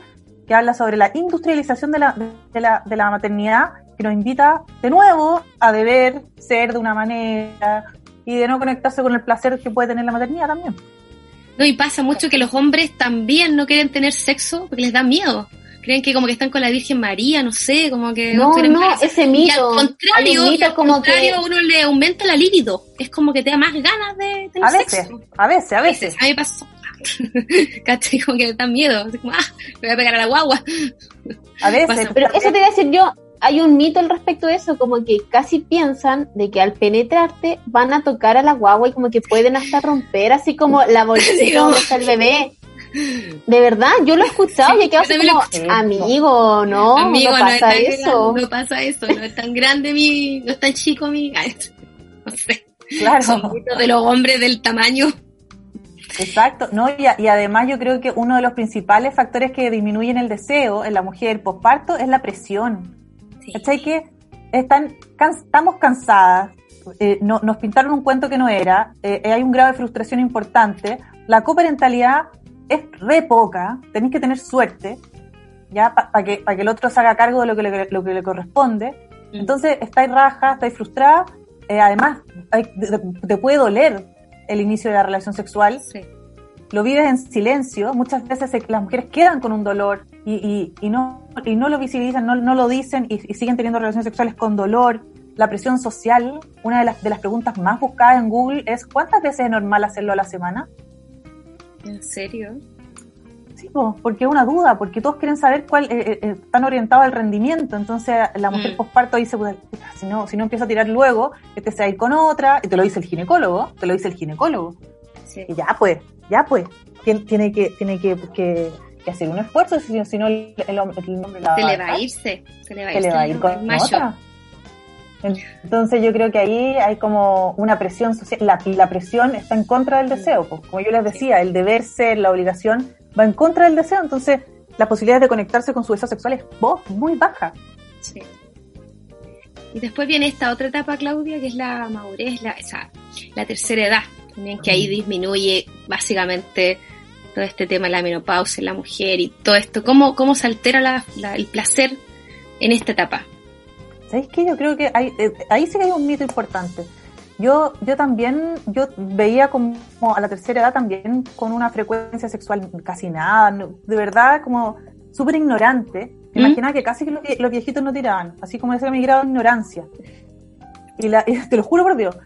que habla sobre la industrialización de la, de, la, de la maternidad, que nos invita de nuevo a deber ser de una manera y de no conectarse con el placer que puede tener la maternidad también. No, y pasa mucho que los hombres también no quieren tener sexo porque les da miedo creen que como que están con la Virgen María, no sé, como que... No, no, ese mito. Y al contrario, al contrario uno le aumenta la libido. Es como que te da más ganas de tener a veces, A veces, a veces. A mí pasó. ¿Cachai? Como que dan miedo. Como, ah, me voy a pegar a la guagua. A veces, Pasa. Pero eso te iba a decir yo, hay un mito al respecto de eso, como que casi piensan de que al penetrarte van a tocar a la guagua y como que pueden hasta romper así como la bolsita donde está el bebé. De verdad, yo lo he escuchado y he quedado así como, amigo, no, Amigo, no no, es pasa tan eso. no pasa eso, no es tan grande mi, no es tan chico mi, no sé, son claro, muchos de los hombres del tamaño. Exacto. No, y, a- y además yo creo que uno de los principales factores que disminuyen el deseo en la mujer postparto es la presión. Sí. ¿Cachai? Que están, can- estamos cansadas, eh, no- nos pintaron un cuento que no era, eh, hay un grado de frustración importante, la coparentalidad es re poca, tenéis que tener suerte, ya para que, pa que el otro se haga cargo de lo que le, lo que le corresponde. Mm. Entonces, estáis raja, estáis frustrada, eh, además, hay- te, te puede doler el inicio de la relación sexual, Sí. lo vives en silencio, muchas veces las mujeres quedan con un dolor y, y- y no, y no lo visibilizan, no, no lo dicen y, y siguen teniendo relaciones sexuales con dolor. La presión social, una de las, de las preguntas más buscadas en Google es ¿cuántas veces es normal hacerlo a la semana? ¿En serio? Sí, po, porque es una duda, porque todos quieren saber cuál, eh, eh, eh, están orientados al rendimiento. Entonces la mujer Mm. posparto dice, "Puta, si no, si no empieza a tirar luego, este se va a ir con otra, y te lo dice el ginecólogo, te lo dice el ginecólogo. Sí. Y ya pues, ya pues, tiene, tiene que, tiene que, que- que hacer un esfuerzo, si, si no el, el, hom- el hombre la Se va le va a irse, se le va a se irse le va a ir con otra. Entonces yo creo que ahí hay como una presión social, la, la presión está en contra del deseo, pues. como yo les decía, el deber ser, la obligación, va en contra del deseo, entonces la posibilidad de conectarse con su deseo sexual es bo- muy baja. Sí. Y después viene esta otra etapa, Claudia, que es la madurez, la, esa, la tercera edad, también que ahí disminuye básicamente todo este tema de la menopausia en la mujer y todo esto. ¿Cómo, cómo se altera la- la- el placer en esta etapa? ¿Sabéis qué? Yo creo que hay, eh, ahí sí que hay un mito importante. Yo, yo también, yo veía como a la tercera edad también con una frecuencia sexual casi nada, de verdad como súper ignorante. Me ¿Mm? imaginaba que casi que los, los viejitos no tiraban, así como ese era mi grado de ignorancia. Y, la, y te lo juro por Dios.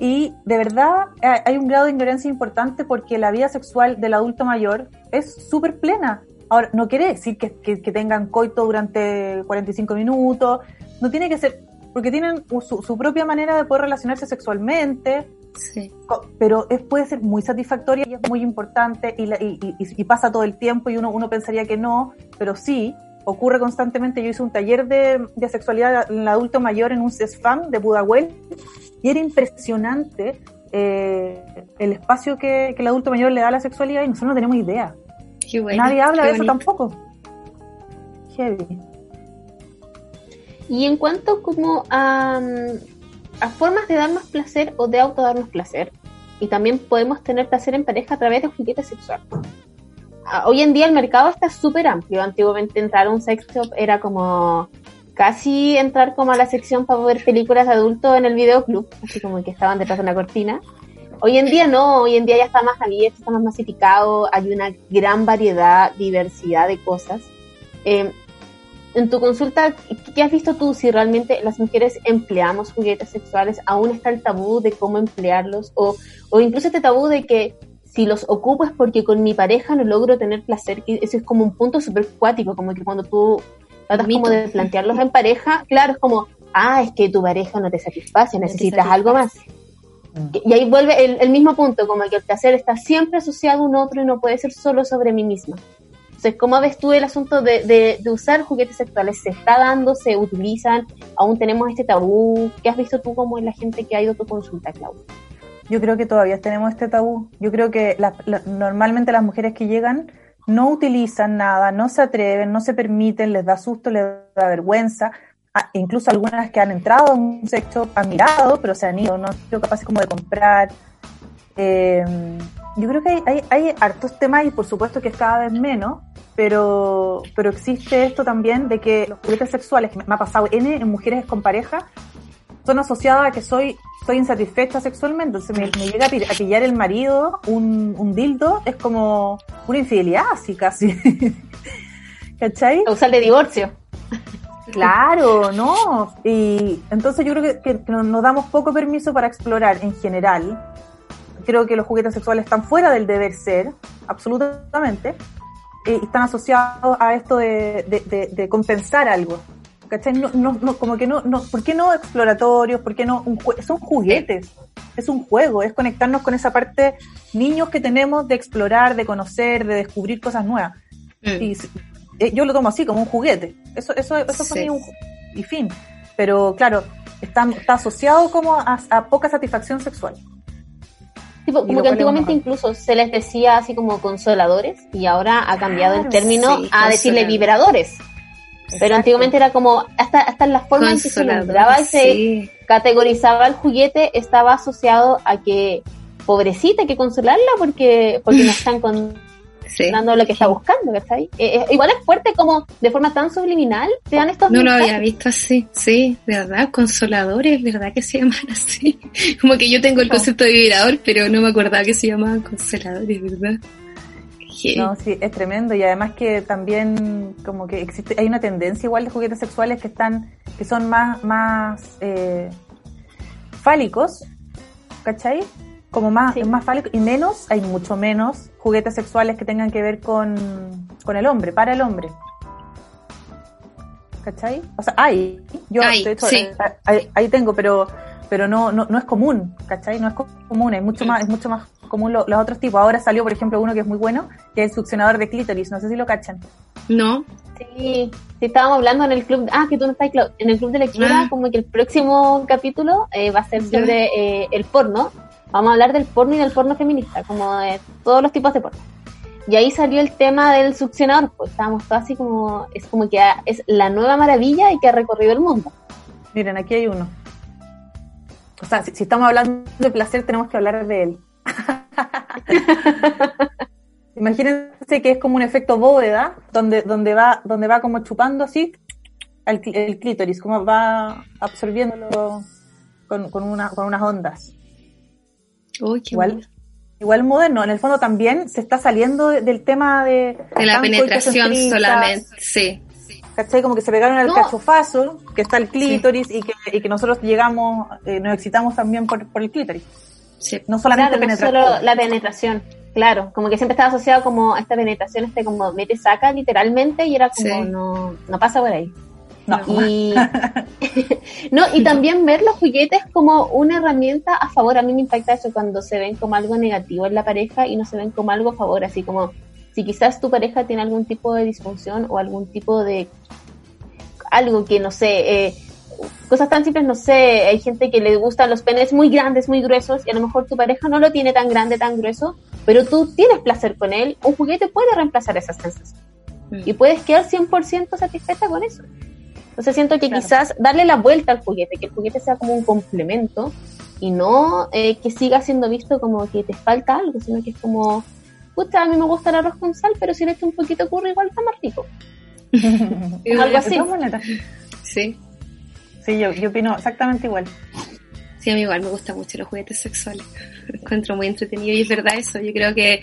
Y de verdad eh, hay un grado de ignorancia importante porque la vida sexual del adulto mayor es súper plena. Ahora, no quiere decir que, que- que tengan coito durante 45 minutos, no tiene que ser, porque tienen su, su propia manera de poder relacionarse sexualmente, Sí. pero es, puede ser muy satisfactoria y es muy importante y, la- y- y- y pasa todo el tiempo y uno, uno pensaría que no, pero sí, ocurre constantemente. Yo hice un taller de, de sexualidad en el adulto mayor en un CESFAM de Pudahuel y era impresionante eh, el espacio que, que el adulto mayor le da a la sexualidad y nosotros no tenemos idea. Qué bueno, Nadie habla qué de eso tampoco. Heavy. Y en cuanto como a, mm, a formas de darnos placer o de autodarnos placer, y también podemos tener placer en pareja a través de juguetes sexuales. Ah, Hoy en día el mercado está súper amplio. Antiguamente entrar a un sex shop era como casi entrar como a la sección para ver películas de adultos en el videoclub, así como que estaban detrás de una cortina. Hoy en día no, hoy en día ya está más abierto, está más masificado, hay una gran variedad, diversidad de cosas. Eh, en tu consulta, ¿qué has visto tú si realmente las mujeres empleamos juguetes sexuales? ¿Aún está el tabú de cómo emplearlos? O, o incluso este tabú de que si los ocupo es porque con mi pareja no logro tener placer, que eso es como un punto súper cuático, como que cuando tú tratas Mito. como de plantearlos en pareja, claro, es como, ah, es que tu pareja no te satisface, No te necesitas algo más. Y ahí vuelve el, el mismo punto, como que el placer está siempre asociado a un otro y no puede ser solo sobre mí misma. Entonces, ¿cómo ves tú el asunto de, de, de usar juguetes sexuales? ¿Se está dando? ¿Se utilizan? ¿Aún tenemos este tabú? ¿Qué has visto tú como en la gente que ha ido a tu consulta, Clau? Yo creo que todavía tenemos este tabú. Yo creo que normalmente las mujeres que llegan no utilizan nada, no se atreven, no se permiten, les da susto, les da vergüenza. Ah, incluso algunas que han entrado en un sexo han mirado, pero se han ido, no han sido capaces como de comprar. Eh, yo creo que hay, hay, hay hartos temas y por supuesto que es cada vez menos, pero, pero existe esto también de que los juguetes sexuales, que me me ha pasado N en mujeres con pareja, son asociadas a que soy, soy insatisfecha sexualmente. Entonces me, me llega a, pi- a pillar el marido un, un dildo, es como una infidelidad así casi. ¿Cachai? Causal de divorcio. Claro, no. Y entonces yo creo que nos damos poco permiso para explorar en general. Creo que los juguetes sexuales están fuera del deber ser. absolutamente, eh, y están asociados a esto de, de- de- de compensar algo. ¿Cachai? No, no, no, como que no, no, ¿por qué no exploratorios? ¿Por qué no? Un jue- son juguetes, es un juego, es conectarnos con esa parte niños que tenemos de explorar, de conocer, de descubrir cosas nuevas. Mm. Y eh, yo lo tomo así, como un juguete. Eso, eso, eso Sí. para mí un y fin. Pero claro, está, está asociado como a, a poca satisfacción sexual. Tipo, como que antiguamente incluso se les decía así como consoladores y ahora ha cambiado el término sí, a decirle vibradores. Pero antiguamente era como, hasta, hasta en la forma en que se nombraba y se categorizaba el juguete estaba asociado a que pobrecita hay que consolarla porque, porque no están con, Sí. dando lo que está buscando, ¿cachai? Eh, eh, igual es fuerte como de forma tan subliminal te dan estos No lo mensajes. había visto así, sí, ¿verdad? Consoladores, ¿verdad que se llaman así? Como que yo tengo el concepto de vibrador, pero no me acordaba que se llamaban consoladores, ¿verdad? No, sí, es tremendo y además que también como que existe, hay una tendencia igual de juguetes sexuales que están, que son más, más eh, fálicos, ¿cachai? Como más, Sí. más fálicos y menos, hay mucho menos juguetes sexuales que tengan que ver con, con el hombre, para el hombre. ¿Cachai? O sea, hay, yo Hay, de hecho sí. ahí, ahí tengo, pero pero no, no, no es común, ¿cachai? No es co- común, es mucho más, es mucho más común lo- los otros tipos. Ahora salió, por ejemplo, uno que es muy bueno, que es el succionador de clítoris, no sé si lo cachan. No, Sí, sí, estábamos hablando en el club, ah, que tú no estás, en el club de lectura, Ah. como que el próximo capítulo eh, va a ser sobre eh, el porno. Vamos a hablar del porno y del porno feminista, como de todos los tipos de porno. Y ahí salió el tema del succionador, pues estábamos todos así como, es como que es la nueva maravilla y que ha recorrido el mundo. Miren, aquí hay uno. O sea, si, si estamos hablando de placer, tenemos que hablar de él. Imagínense que es como un efecto bóveda, donde, donde va, donde va como chupando así el, el clítoris, como va absorbiéndolo con, con, una, con unas ondas. Uy, qué Igual, igual moderno. En el fondo también se está saliendo de- del tema de... De la penetración solamente, sí. ¿Cachai? Como que se pegaron al No. cachofazo, que está el clítoris y, que, y que nosotros llegamos, eh, nos excitamos también por, por el clítoris. sí. No solamente Claro, no solo la penetración, claro, como que siempre estaba asociado como a esta penetración, este como mete saca literalmente y era como Sí. no, no pasa por ahí. No. Y, no, y también ver los juguetes como una herramienta a favor. A mí me impacta eso cuando se ven como algo negativo en la pareja y no se ven como algo a favor. Así como si quizás tu pareja tiene algún tipo de disfunción o algún tipo de algo que no sé, eh, cosas tan simples, no sé, hay gente que le gustan los penes muy grandes, muy gruesos y a lo mejor tu pareja no lo tiene tan grande, tan grueso, pero tú tienes placer con él. Un juguete puede reemplazar esa sensación Mm. y puedes quedar 100% satisfecha con eso. Entonces siento que Claro. quizás darle la vuelta al juguete, que el juguete sea como un complemento y no eh, que siga siendo visto como que te falta algo, sino que es como, puta, a mí me gusta el arroz con sal, pero si le echo un poquito de curry igual está más rico. algo así. Sí. Sí, yo, yo opino exactamente igual. Sí, a mí igual me gustan mucho los juguetes sexuales. Lo encuentro muy entretenido y es verdad eso. Yo creo que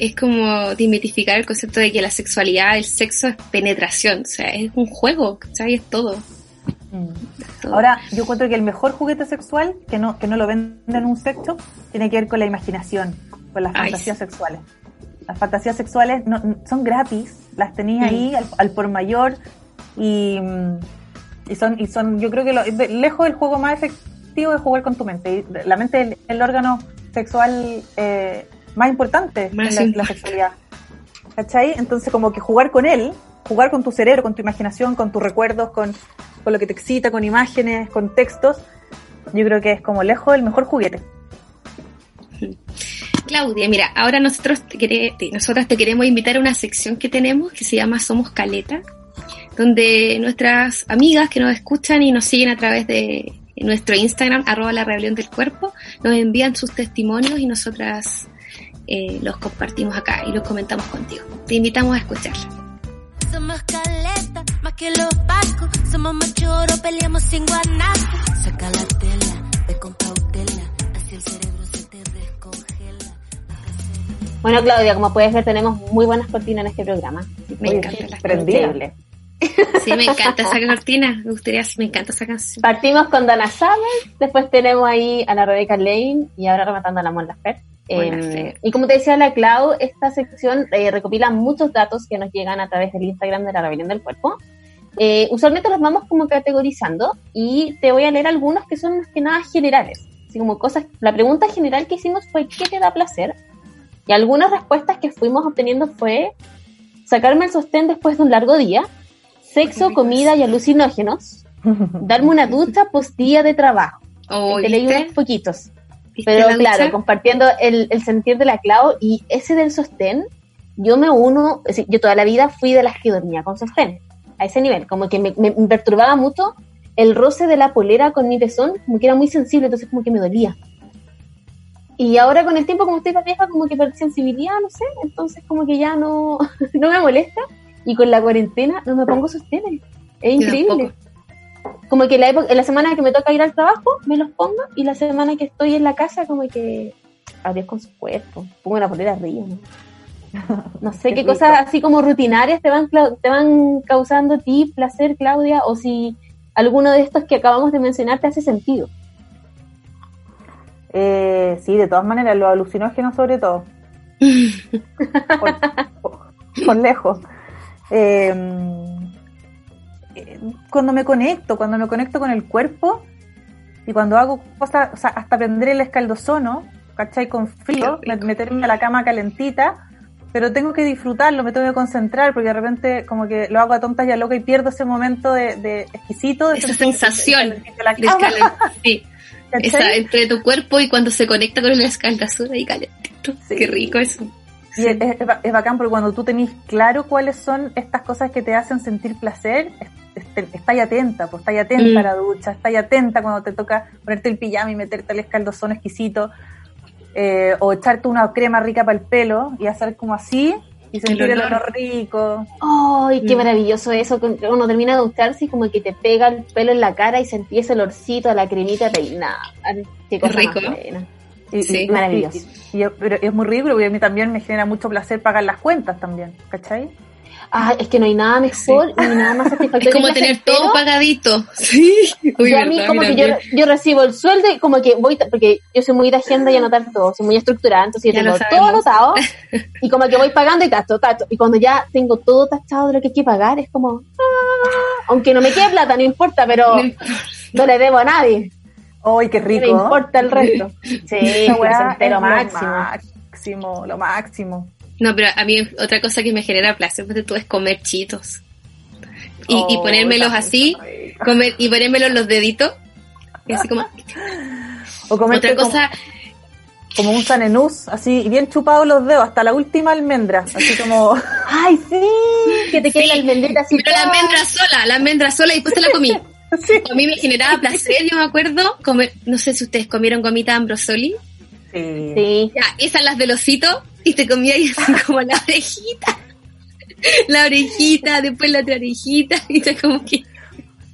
es como desmitificar el concepto de que la sexualidad, el sexo es penetración. O sea, es un juego, ¿sabes? Es todo. es todo. Ahora, yo encuentro que el mejor juguete sexual, que no, que no lo venden en un sexo, tiene que ver con la imaginación, con las Ay, fantasías sexuales. Las fantasías sexuales no, no- son gratis, las tenías Mm. ahí al, al por mayor y, mm, y son, y son, yo creo que lo- lejos del juego más efectivo es jugar con tu mente. Y la mente es el, el órgano sexual eh, más importante Más en la, sexualidad. ¿Cachai? Entonces como que jugar con él, jugar con tu cerebro, con tu imaginación, con tus recuerdos, con, con lo que te excita, con imágenes, con textos, yo creo que es como lejos el mejor juguete. Claudia, mira, ahora nosotros te, quere- te- nosotras te queremos invitar a una sección que tenemos que se llama Somos Caleta, donde nuestras amigas que nos escuchan y nos siguen a través de nuestro Instagram, arroba la rebelión del cuerpo, nos envían sus testimonios y nosotras eh, los compartimos acá y los comentamos contigo. Te invitamos a escucharla. Somos caleta, más que los pacos. Somos machoro, peleamos sin guanaco. Saca la tela, ve con cautela. Así el cerebro se te descongela. Bueno, Claudia, como puedes ver, tenemos muy buenas cortinas en este programa. Me encanta la prendida. Increíble. Sí, me encanta esa cortina. Me gustaría, me encanta esa canción. Partimos con Dana Summer, después tenemos ahí a la Rebecca Lane y ahora rematando a la Mon Laferte. Eh, y como te decía la Clau, esta sección eh, recopila muchos datos que nos llegan a través del Instagram de la rebelión del cuerpo. Eh, usualmente los vamos como categorizando y te voy a leer algunos que son más que nada generales. Así como cosas, la pregunta general que hicimos fue ¿qué te da placer? Y algunas respuestas que fuimos obteniendo fue sacarme el sostén después de un largo día, sexo, comida y alucinógenos, darme una ducha post día de trabajo. te leí unos poquitos. Pero claro, compartiendo el, el, sentir de la Clau y ese del sostén, yo me uno, yo toda la vida fui de las que dormía con sostén, a ese nivel, como que me, me perturbaba mucho el roce de la polera con mi pezón, como que era muy sensible, entonces como que me dolía. Y ahora con el tiempo, como estoy más vieja, como que perdí sensibilidad, no sé, entonces como que ya no, no me molesta. Y con la cuarentena no me pongo sostenes. Es increíble. Como que la, época, en la semana que me toca ir al trabajo, me los pongo, y la semana que estoy en la casa, como que adiós con su cuerpo, pongo una polera arriba, ¿no? No sé qué, cosas así como rutinarias te van, te van causando a ti placer, Claudia, o si alguno de estos que acabamos de mencionar te hace sentido. Eh, sí, de todas maneras, los alucinógenos sobre todo. por, lejos. Eh, cuando me conecto, cuando me conecto con el cuerpo y cuando hago cosas, o sea, hasta prender el escaldozono, ¿cachai? Con frío, meterme a la cama calentita, pero tengo que disfrutarlo, me tengo que concentrar, porque de repente como que lo hago a tontas y a loca y pierdo ese momento de, exquisito. De Esa sensación de, la cama. sí. Esa, entre tu cuerpo y cuando se conecta con el escaldazón ahí calentito. Qué rico eso. Y es, es, bacán porque cuando tú tenés claro cuáles son estas cosas que te hacen sentir placer, estáis atenta, pues estáis atenta a la mm. ducha, estáis atenta cuando te toca ponerte el pijama y meterte el escaldozón exquisito, eh, o echarte una crema rica para el pelo y hacer como así y sentir el olor, rico. ¡Ay, qué mm. maravilloso eso! Uno termina de ducharse y como que te pega el pelo en la cara y sentís el olorcito, la cremita peinada. ¡Qué cosa rico! sí. maravilloso. pero es muy rico porque a mí también me genera mucho placer pagar las cuentas también, ¿cachai? Ah, es que no hay nada mejor ni nada más satisfactorio. Es como tener todo pagadito. Sí. Uy, a mí como que yo, yo, recibo el sueldo y como que voy, porque yo soy muy de agenda y anotar todo, soy muy estructurada, entonces yo tengo todo anotado y como que voy pagando y tacho, tacho. Y cuando ya tengo todo tachado de lo que hay que pagar, es como, ah, aunque no me quede plata, no importa, pero no le debo a nadie. ¡Ay, qué rico! No importa el resto. Sí, es lo máximo, lo máximo. No, pero a mí otra cosa que me genera placer pues, tú es comer chitos. Y, y oh, ponérmelos así, comer, y ponérmelos los deditos. Y así como. O comer otra cosa. Como, un sanenús, así, bien chupados los dedos, hasta la última almendra, así como. ¡Ay, sí! Que te quede la almendrita así. Pero la almendra sola, la almendra sola y después te la comí. A mí me generaba placer, yo me acuerdo, comer, no sé si ustedes comieron gomita ambrosoli. Sí. sí. Ya, esas las del osito, y te comía y así como la orejita. La orejita, después la otra orejita, y te como que.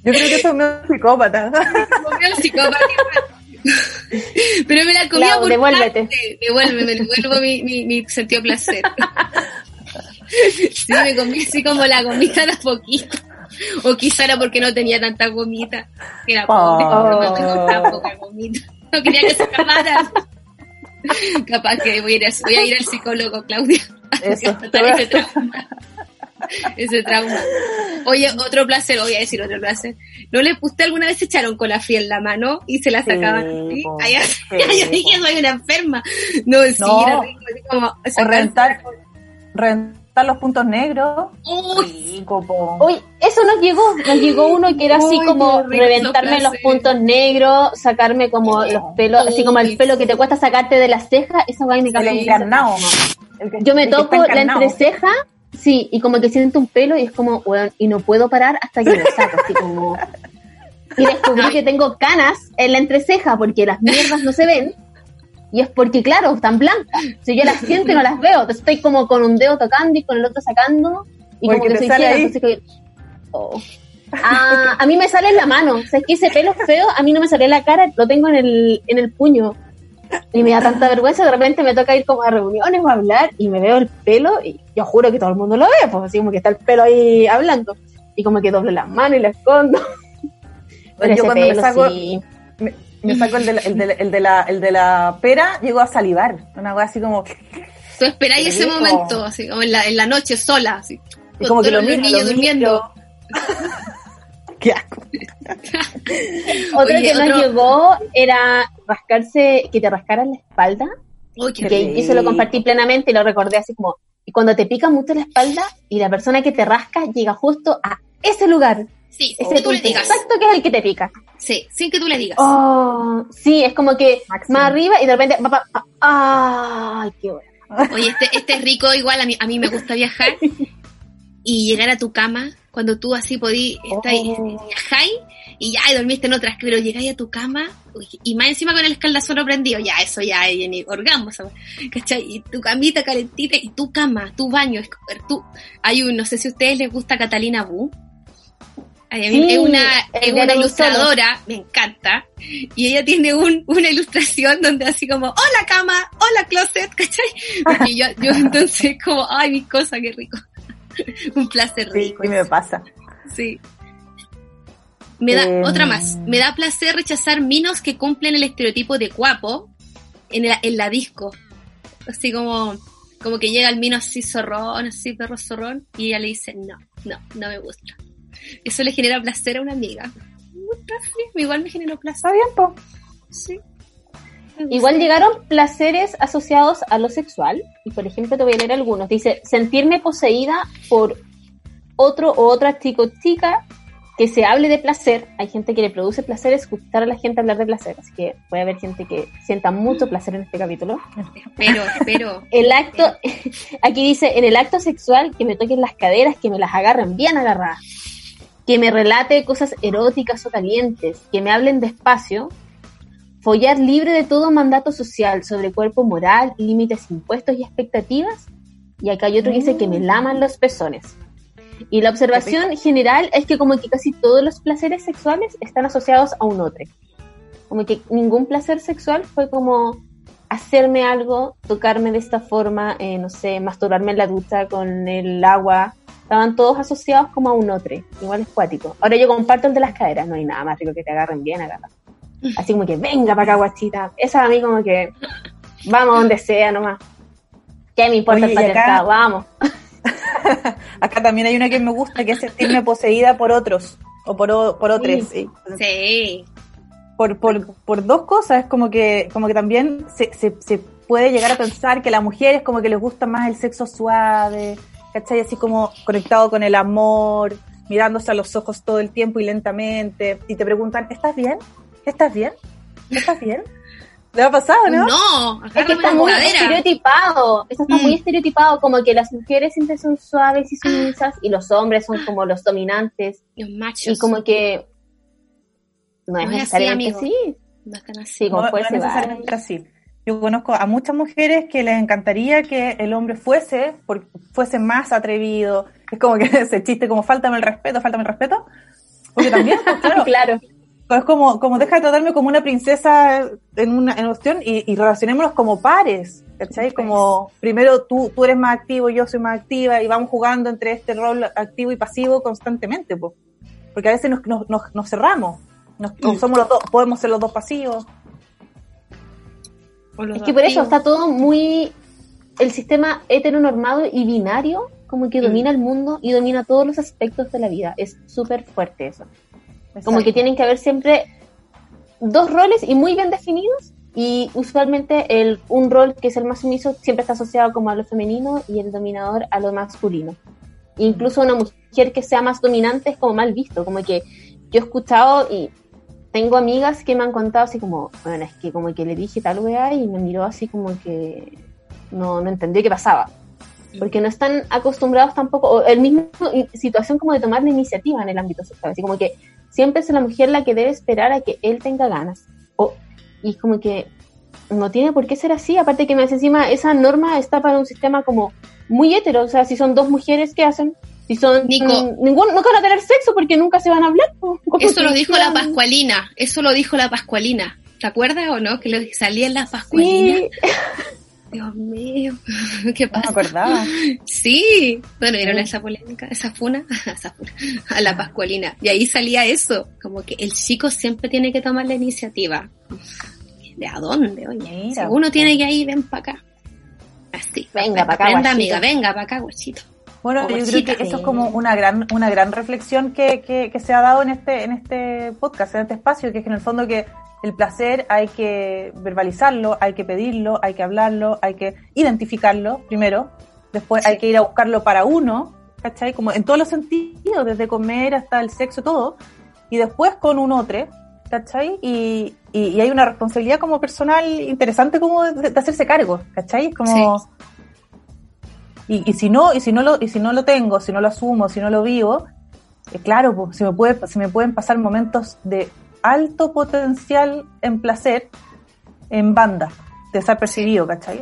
Yo creo que eso es un psicópata. un psicópata. Pero me la comía por devuélvete. Parte. Devuélveme, devuelvo mi, mi, mi sentido placer. Sí, me comí así como la gomita de a poquito. O quizá era porque no tenía tanta gomita. Era pobre, oh. no tengo tan poca gomita. No quería que se acabara. Capaz que voy a ir, a, voy a ir al psicólogo, Claudia. Eso, ese trauma. ese trauma. Oye, otro placer, voy a decir otro placer. ¿No le usted alguna vez echaron con la fría en la mano y se la sacaban? Sí, Ay, yo dije, soy una enferma. No, sí, era rico, como, o rentar, rentar los puntos negros. Uy, Uy, eso nos llegó, nos llegó uno que era así como reventarme los puntos negros, sacarme como los pelos, así como el pelo que te cuesta sacarte de las cejas, esa vaina que encarnado, Yo me toco la entreceja, sí, y como que siento un pelo y es como, bueno, y no puedo parar hasta que lo saco, así como... Y descubrí que tengo canas en la entreceja porque las mierdas no se ven y es porque, claro, están blancas. Si yo las siento y no las veo, entonces estoy como con un dedo tocando y con el otro sacando. Y como que soy ciega, oh. ah, a mí me sale en la mano. O sea, es que ese pelo feo, a mí no me sale en la cara, lo tengo en el, en el puño. Y me da tanta vergüenza, de repente me toca ir como a reuniones o a hablar y me veo el pelo y yo juro que todo el mundo lo ve, pues así como que está el pelo ahí hablando. Y como que doble las manos y la escondo. Pero yo cuando me saco, Me saco el de, la, el, de, el, de la, el de la pera, llego a salivar. Una cosa así como. Tú esperáis ese momento, así, como en la, en la noche sola, así. Y como que lo miro, lo durmiendo. Qué asco. Otro Oye, que nos otro- llegó era rascarse, que te rascaran la espalda. Uy, qué que yo se lo compartí plenamente y lo recordé así como, y cuando te pica mucho la espalda y la persona que te rasca llega justo a ese lugar, Sí, sin ese que tú le digas. exacto que es el que te pica. Sí, sin que tú le digas. Oh, sí, es como que Máximo. más arriba y de repente, pa, pa, pa, ay, qué bueno. Oye, este, este es rico, igual a mí, a mí me gusta viajar y llegar a tu cama cuando tú así podí, estar Oh. viajáis y ya y dormiste en otras, pero llegáis a tu cama y más encima con el escaldazón prendido, ya eso ya ni orgasmo, ¿cachai? Y tu camita calentita y tu cama, tu baño, tú, hay un, no sé si a ustedes les gusta Catalina Bu. Ay, a mí Sí, es una, es una ilustradora, me encanta, y ella tiene un, una ilustración donde así como, hola cama, hola closet, ¿cachai? Porque yo, yo entonces como, ay, mi cosa, qué rico. un placer Sí, rico. y me pasa. Sí. Me da, Em. otra más, me da placer rechazar minos que cumplen el estereotipo de guapo en, el- en la disco. Así como, como que llega el mino así zorrón, así perro zorrón, y ella le dice, no, no, no me gusta. Eso le genera placer a una amiga. Sí, igual me generó Está placer. bien, po. Sí. Igual llegaron placeres asociados a lo sexual, y por ejemplo te voy a leer algunos. Dice, sentirme poseída por otro o otra chico chica que se hable de placer. Hay gente que le produce placer escuchar a la gente hablar de placer, así que puede haber gente que sienta mucho placer en este capítulo. Espero, espero. El acto, aquí dice, en el acto sexual, que me toquen las caderas, que me las agarren bien agarradas, que me relate cosas eróticas o calientes, que me hablen despacio, follar libre de todo mandato social sobre cuerpo moral, límites impuestos y expectativas, y acá hay otro que dice que me laman los pezones. Y la observación general es que como que casi todos los placeres sexuales están asociados a un otro. Como que ningún placer sexual fue como hacerme algo, tocarme de esta forma, eh, no sé, masturbarme en la ducha con el agua. Estaban todos asociados como a un otro. Igual es cuático. Ahora yo comparto el de las caderas. No hay nada más rico que te agarren bien agarradas. Así como que venga para acá, guachita. Esa a mí como que vamos a donde sea nomás. ¿Qué me importa Oye, el acá- patriarcado? Vamos. Acá también hay una que me gusta, que es sentirme poseída por otros. O por, o- por otros. sí. Sí. por, por, por dos cosas, es como que, como que también se, se, se puede llegar a pensar que a las mujeres como que les gusta más el sexo suave, ¿cachai? Así como conectado con el amor, mirándose a los ojos todo el tiempo y lentamente, y te preguntan, ¿estás bien? ¿Estás bien? ¿Estás bien? ¿Le ha pasado, no? No, Es que está muy cadera. estereotipado. Eso está Mm. muy estereotipado. Como que las mujeres siempre son suaves y sumisas y los hombres son como los dominantes. Los machos. Y como que no es No es así, necesariamente así. No están así. Sí, como No, no puede es ser necesariamente así. Yo conozco a muchas mujeres que les encantaría que el hombre fuese, por- fuese más atrevido. Es como que ese chiste como faltame el respeto, faltame el respeto. Porque también, pues, claro, claro. Es como, como deja de tratarme como una princesa en una en cuestión y, y relacionémonos como pares, ¿cachai? Como primero tú, tú eres más activo, yo soy más activa y vamos jugando entre este rol activo y pasivo constantemente, pues. Porque a veces nos, nos, nos, nos cerramos, nos, o somos los dos, podemos ser los dos pasivos. Los Es que por eso está todo muy. El sistema heteronormado y binario, como que Mm. domina el mundo y domina todos los aspectos de la vida. Es súper fuerte eso. Como que tienen que haber siempre dos roles y muy bien definidos. Y usualmente el, un rol que es el más sumiso siempre está asociado como a lo femenino y el dominador a lo masculino. Incluso una mujer que sea más dominante es como mal visto. Como que yo he escuchado y tengo amigas que me han contado así como, bueno, es que como que le dije tal weá y me miró así como que no, no entendió qué pasaba. Porque no están acostumbrados tampoco, o el mismo situación como de tomar la iniciativa en el ámbito sexual. Así como que siempre es la mujer la que debe esperar a que él tenga ganas. O, y como que no tiene por qué ser así. Aparte que más encima esa norma está para un sistema como muy hetero. O sea, si son dos mujeres, ¿qué hacen? Si son Nico. ningún, nunca van a tener sexo porque nunca se van a hablar. Eso lo dijo la Pascualina. Eso lo dijo la Pascualina. ¿Te acuerdas o no? Que lo salía en la Pascualina. Sí. Dios mío, ¿qué No pasa? me acordaba. Sí, bueno, vieron Sí. esa polémica, esa funa, esa funa, a la Pascualina. Y ahí salía eso, como que el chico siempre tiene que tomar la iniciativa. ¿De a dónde? Oye, Mira, si uno tiene que ir, ven para acá. Así. Venga pa' acá, guachito. amiga, venga para acá, guachito. Bueno, yo creo que eso es como una gran, una gran reflexión que, que, que se ha dado en este, en este podcast, en este espacio, que es que en el fondo que el placer hay que verbalizarlo, hay que pedirlo, hay que hablarlo, hay que identificarlo primero, después Sí. hay que ir a buscarlo para uno, ¿cachai? Como en todos los sentidos, desde comer hasta el sexo, todo, y después con un otro, ¿cachai? Y, y, y hay una responsabilidad como personal interesante como de, de hacerse cargo, ¿cachai? Como... Sí. Y, y si no, y si no lo, y si no lo tengo, si no lo asumo, si no lo vivo, eh, claro, pues, se me puede, se me pueden pasar momentos de alto potencial en placer en banda, desapercibido, ¿cachai?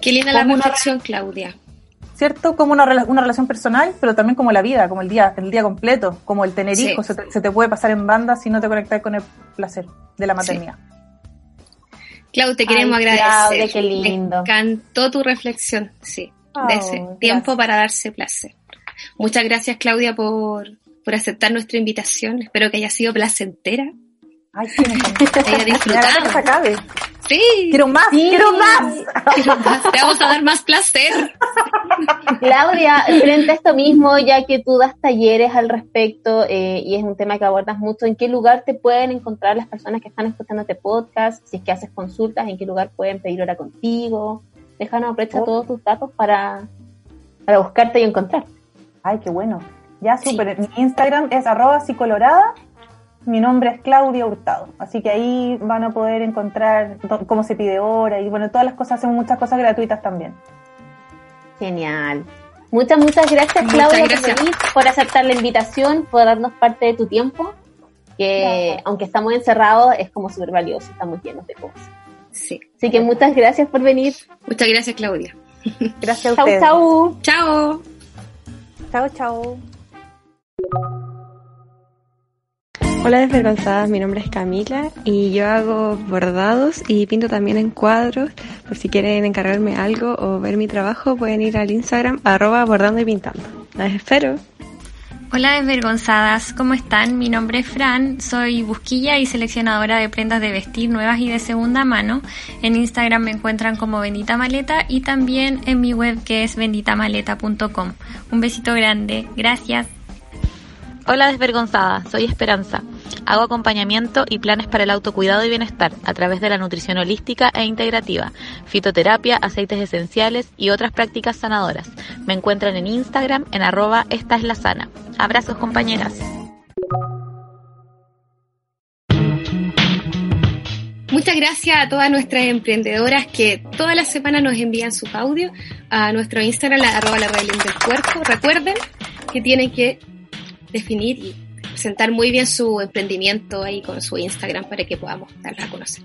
Qué linda la Como una- reflexión, Claudia. ¿Cierto? Como una, una relación personal, pero también como la vida, como el día, el día completo, como el tener Sí. hijos, se te, se te puede pasar en banda si no te conectas con el placer de la maternidad. Clau, te queremos Ay, agradecer. Claudia, qué lindo. Me encantó tu reflexión, sí, de Oh, ese gracias. tiempo para darse placer. Muchas gracias, Claudia, por, por aceptar nuestra invitación. Espero que haya sido placentera. Ay, sí, me. Que haya ganas que se disfrutado. acabe. Sí, Quiero más, Sí. quiero más. quiero más. te vamos a dar más placer. Claudia, frente a esto mismo, ya que tú das talleres al respecto eh, y es un tema que abordas mucho, ¿en qué lugar te pueden encontrar las personas que están escuchando este podcast? Si es que haces consultas, ¿en qué lugar pueden pedir hora contigo? Déjanos aprovecha Oh. todos tus datos para, para buscarte y encontrarte. Ay, qué bueno. Ya, Sí. súper. Mi Instagram es arroba psicolorada. Mi nombre es Claudia Hurtado. Así que ahí van a poder encontrar cómo se pide hora y bueno, todas las cosas, hacemos muchas cosas gratuitas también. Genial. Muchas, muchas gracias, Muchas Claudia, gracias. por venir, por aceptar la invitación, por darnos parte de tu tiempo, que Gracias. aunque estamos encerrados, es como súper valioso, estamos llenos de cosas. Sí. Así que muchas gracias por venir. Muchas gracias, Claudia. Gracias a Chau, ustedes. chau. Chao. Chao, chao. Hola desvergonzadas, mi nombre es Camila y yo hago bordados y pinto también en cuadros. Por si quieren encargarme algo o ver mi trabajo pueden ir al Instagram arroba bordando y pintando. Las espero. Hola desvergonzadas, ¿cómo están? Mi nombre es Fran, soy busquilla y seleccionadora de prendas de vestir nuevas y de segunda mano. En Instagram me encuentran como Bendita Maleta y también en mi web que es benditamaleta.com. Un besito grande, gracias. Hola desvergonzada, soy Esperanza. Hago acompañamiento y planes para el autocuidado y bienestar a través de la nutrición holística e integrativa, fitoterapia, aceites esenciales y otras prácticas sanadoras. Me encuentran en Instagram en arroba esta es la. Abrazos compañeras. Muchas gracias a todas nuestras emprendedoras que toda la semana nos envían sus audios a nuestro Instagram, la, arroba la. Recuerden que tienen que definir y presentar muy bien su emprendimiento ahí con su Instagram para que podamos darla a conocer.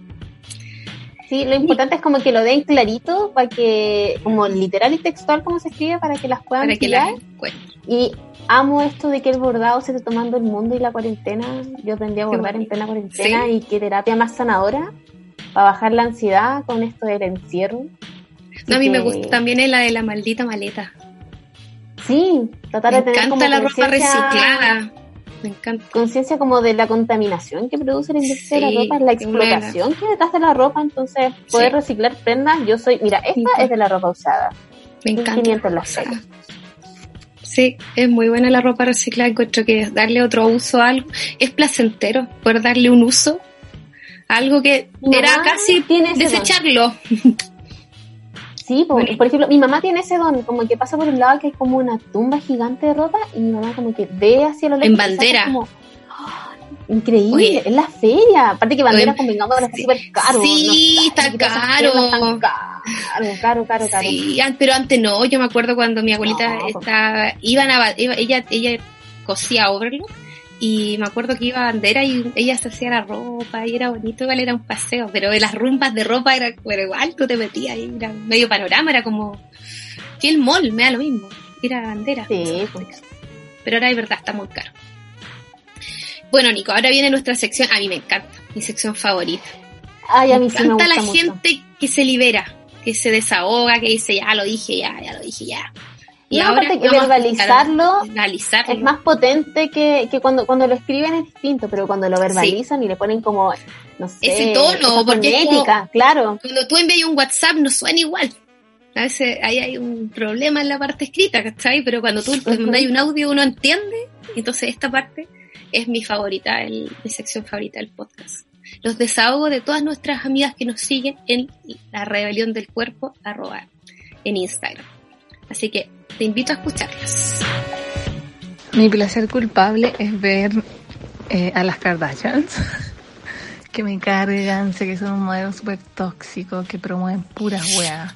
Sí, lo importante es como que lo den clarito para que, como literal y textual como se escribe, para que las puedan que pillar. Y amo esto de que el bordado se esté tomando el mundo y la cuarentena. Yo aprendí a bordar en plena cuarentena Sí. y qué terapia más sanadora para bajar la ansiedad con esto del encierro. No, a mí Así me que- gusta también la de la maldita maleta. Sí, tratar Me de tener como encanta la ropa conciencia- reciclada. Me encanta. conciencia como de la contaminación que produce la industria de la ropa, la explotación que detrás de la ropa, entonces poder Sí. reciclar prendas, yo soy, mira, esta Sí. es de la ropa usada, Me encanta. 500 en la O sea, feria. Sí, es muy buena la ropa reciclada. Encuentro que darle otro uso a algo es placentero. Poder darle un uso a algo que era casi desecharlo. Sí, po- Bueno. por ejemplo, mi mamá tiene ese don, como que pasa por un lado que hay como una tumba gigante de ropa y mi mamá como que ve hacia lo lejos. En bandera. como, ¡ah! increíble, en la feria. Aparte que bandera, convengamos, está sí. súper caro. Sí, no está caro. están Caro, caro, caro, caro. Sí, pero antes no. Yo me acuerdo cuando mi abuelita No. estaba, iban a, ba- iba- ella, ella cosía overlock y me acuerdo que iba a bandera y ella se hacía la ropa y era bonito, igual era un paseo, pero las rumbas de ropa era, igual, tú te metías y era medio panorama, era como que el mall, me da lo mismo, era bandera. Sí, pues. pero ahora de verdad está muy caro. Bueno, Nico, ahora viene nuestra sección, a mí me encanta, mi sección favorita. Ay, a mí me sí me encanta gusta la mucho. gente que se libera, que se desahoga, que dice, ya lo dije, ya, ya lo dije, ya. Y ahora que verbalizarlo, es más potente que, que, cuando, cuando lo escriben es distinto, pero cuando lo verbalizan y le ponen como, no sé, ese tono, porque claro. Cuando tú envías un WhatsApp no suena igual. A veces ahí hay un problema en la parte escrita, ¿cachai? Pero cuando tú mandas un audio uno entiende, entonces esta parte es mi favorita, el, mi sección favorita del podcast. Los desahogos de todas nuestras amigas que nos siguen en la rebelión del cuerpo, arroba, en Instagram. Así que te invito a escucharlas. Mi placer culpable es ver eh, a las Kardashians que me cargan, sé que son un modelo súper tóxico, que promueven puras weas.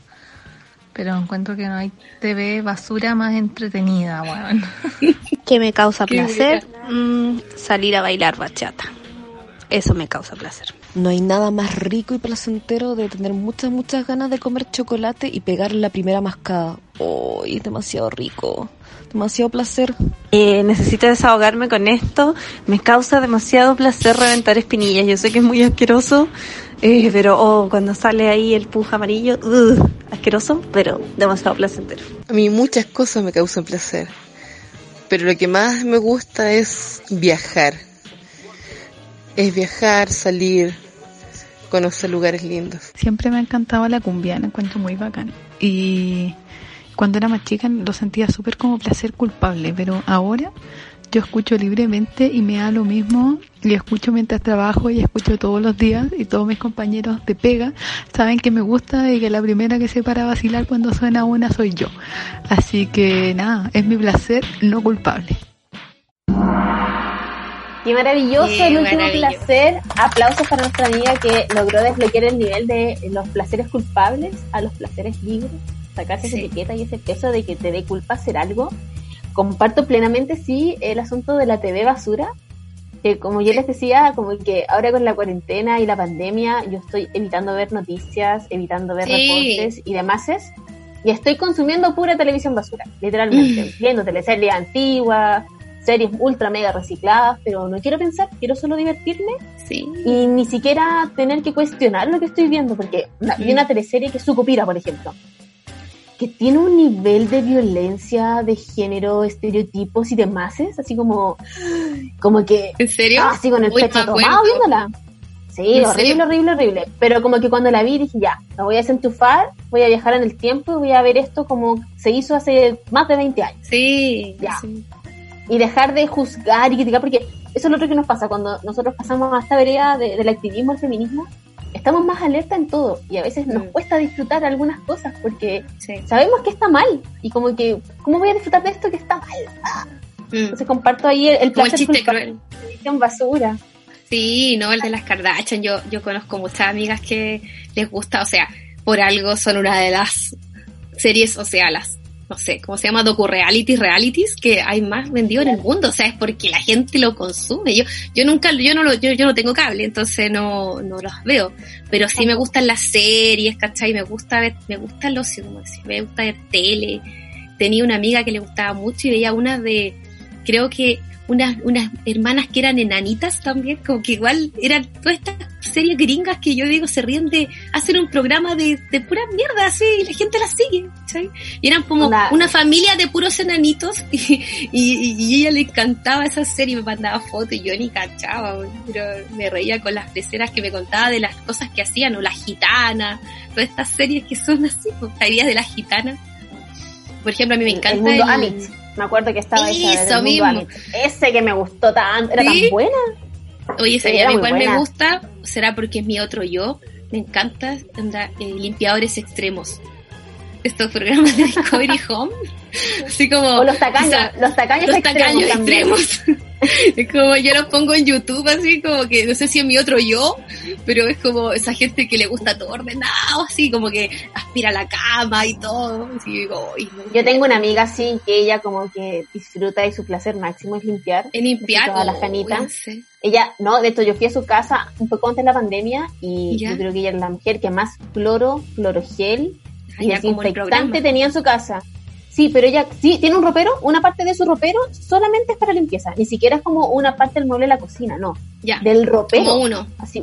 Pero encuentro que no hay TV basura más entretenida, weón. ¿Qué me causa placer? Mm, salir a bailar bachata. Eso me causa placer. No hay nada más rico y placentero de tener muchas, muchas ganas de comer chocolate y pegar la primera mascada. ¡Oh, es demasiado rico! Demasiado placer. Eh, necesito desahogarme con esto. Me causa demasiado placer reventar espinillas. Yo sé que es muy asqueroso, eh, pero oh, cuando sale ahí el puja amarillo, uh, asqueroso, pero demasiado placentero. A mí muchas cosas me causan placer, pero lo que más me gusta es viajar. Es viajar, salir, conocer lugares lindos. Siempre me ha encantado la cumbia, la encuentro muy bacán. Y cuando era más chica lo sentía súper como placer culpable, pero ahora yo escucho libremente y me da lo mismo y escucho mientras trabajo y escucho todos los días y todos mis compañeros de pega saben que me gusta y que la primera que se para vacilar cuando suena una soy yo. Así que nada, es mi placer no culpable. Qué maravilloso el último placer. Aplausos para nuestra amiga que logró desbloquear el nivel de los placeres culpables a los placeres libres. Sacarse esa etiqueta y ese peso de que te dé culpa hacer algo. Comparto plenamente, sí, el asunto de la TV basura. Que como yo les decía, como que ahora con la cuarentena y la pandemia, yo estoy evitando ver noticias, evitando ver reportes y demás. Y estoy consumiendo pura televisión basura, literalmente. Viendo teleseries antiguas, series ultra mega recicladas, pero no quiero pensar, quiero solo divertirme sí. y ni siquiera tener que cuestionar lo que estoy viendo, porque hay una teleserie que es Sucupira, por ejemplo, que tiene un nivel de violencia, de género, estereotipos y demás, así como, como que... ¿En serio? Ah, así con el pecho tomado viéndola. Sí, horrible, horrible, horrible. Pero como que cuando la vi dije, ya, me voy a desentufar, voy a viajar en el tiempo y voy a ver esto como se hizo hace más de 20 años. Sí, ya y dejar de juzgar y criticar, porque eso es lo otro que nos pasa cuando nosotros pasamos a esta vereda del activismo, el feminismo, estamos más alerta en todo y a veces nos mm. cuesta disfrutar algunas cosas porque sabemos que está mal y como que, ¿cómo voy a disfrutar de esto que está mal? Ah. Mm. Entonces comparto ahí el, placer chiste cruel. basura. Sí, no, el de las Kardashian, yo, yo conozco muchas amigas que les gusta, o sea, por algo son una de las series, o sea, las no sé, ¿cómo se llama? Docu-realities, realities que hay más vendido en el mundo, o sea, es porque la gente lo consume. Yo, yo nunca, yo no lo, yo, yo no tengo cable, entonces no, no los veo. Pero sí me gustan las series, ¿cachai? Me gusta ver, me gusta el ocio, como decir, me gusta ver tele. Tenía una amiga que le gustaba mucho y veía una de, creo que unas, unas hermanas que eran enanitas también, como que igual eran todas estas series gringas que yo digo se ríen de hacer un programa de, de pura mierda así y la gente las sigue, ¿sabes? Y eran como una, familia de puros enanitos y, y, ella le encantaba esa serie me mandaba fotos y yo ni cachaba, pero me reía con las peceras que me contaba de las cosas que hacían o las gitanas, todas estas series que son así, pues, de las gitanas. Por ejemplo, a mí me encanta el, me acuerdo que estaba esa mismo. Ese que me gustó tanto, era tan buena. Oye, ese a mí cuál me gusta, será porque es mi otro yo. Me encanta anda, eh, limpiadores extremos. Estos programas de Discovery Home. Así como. O los tacaños, los tacaños los extremos. Tacaños extremos. es como yo los pongo en YouTube, así como que no sé si es mi otro yo, pero es como esa gente que le gusta todo ordenado, así como que aspira la cama y todo. yo tengo una amiga así que ella como que disfruta y su placer máximo es limpiar. Es limpiar. Todas las canitas. Ella, no, de hecho yo fui a su casa un poco antes de la pandemia y yo creo que ella es la mujer que más cloro, clorogel y desinfectante tenía en su casa. Sí, pero ella sí tiene un ropero, una parte de su ropero solamente es para limpieza, ni siquiera es como una parte del mueble de la cocina, no. Ya. Del ropero. Como uno. Así.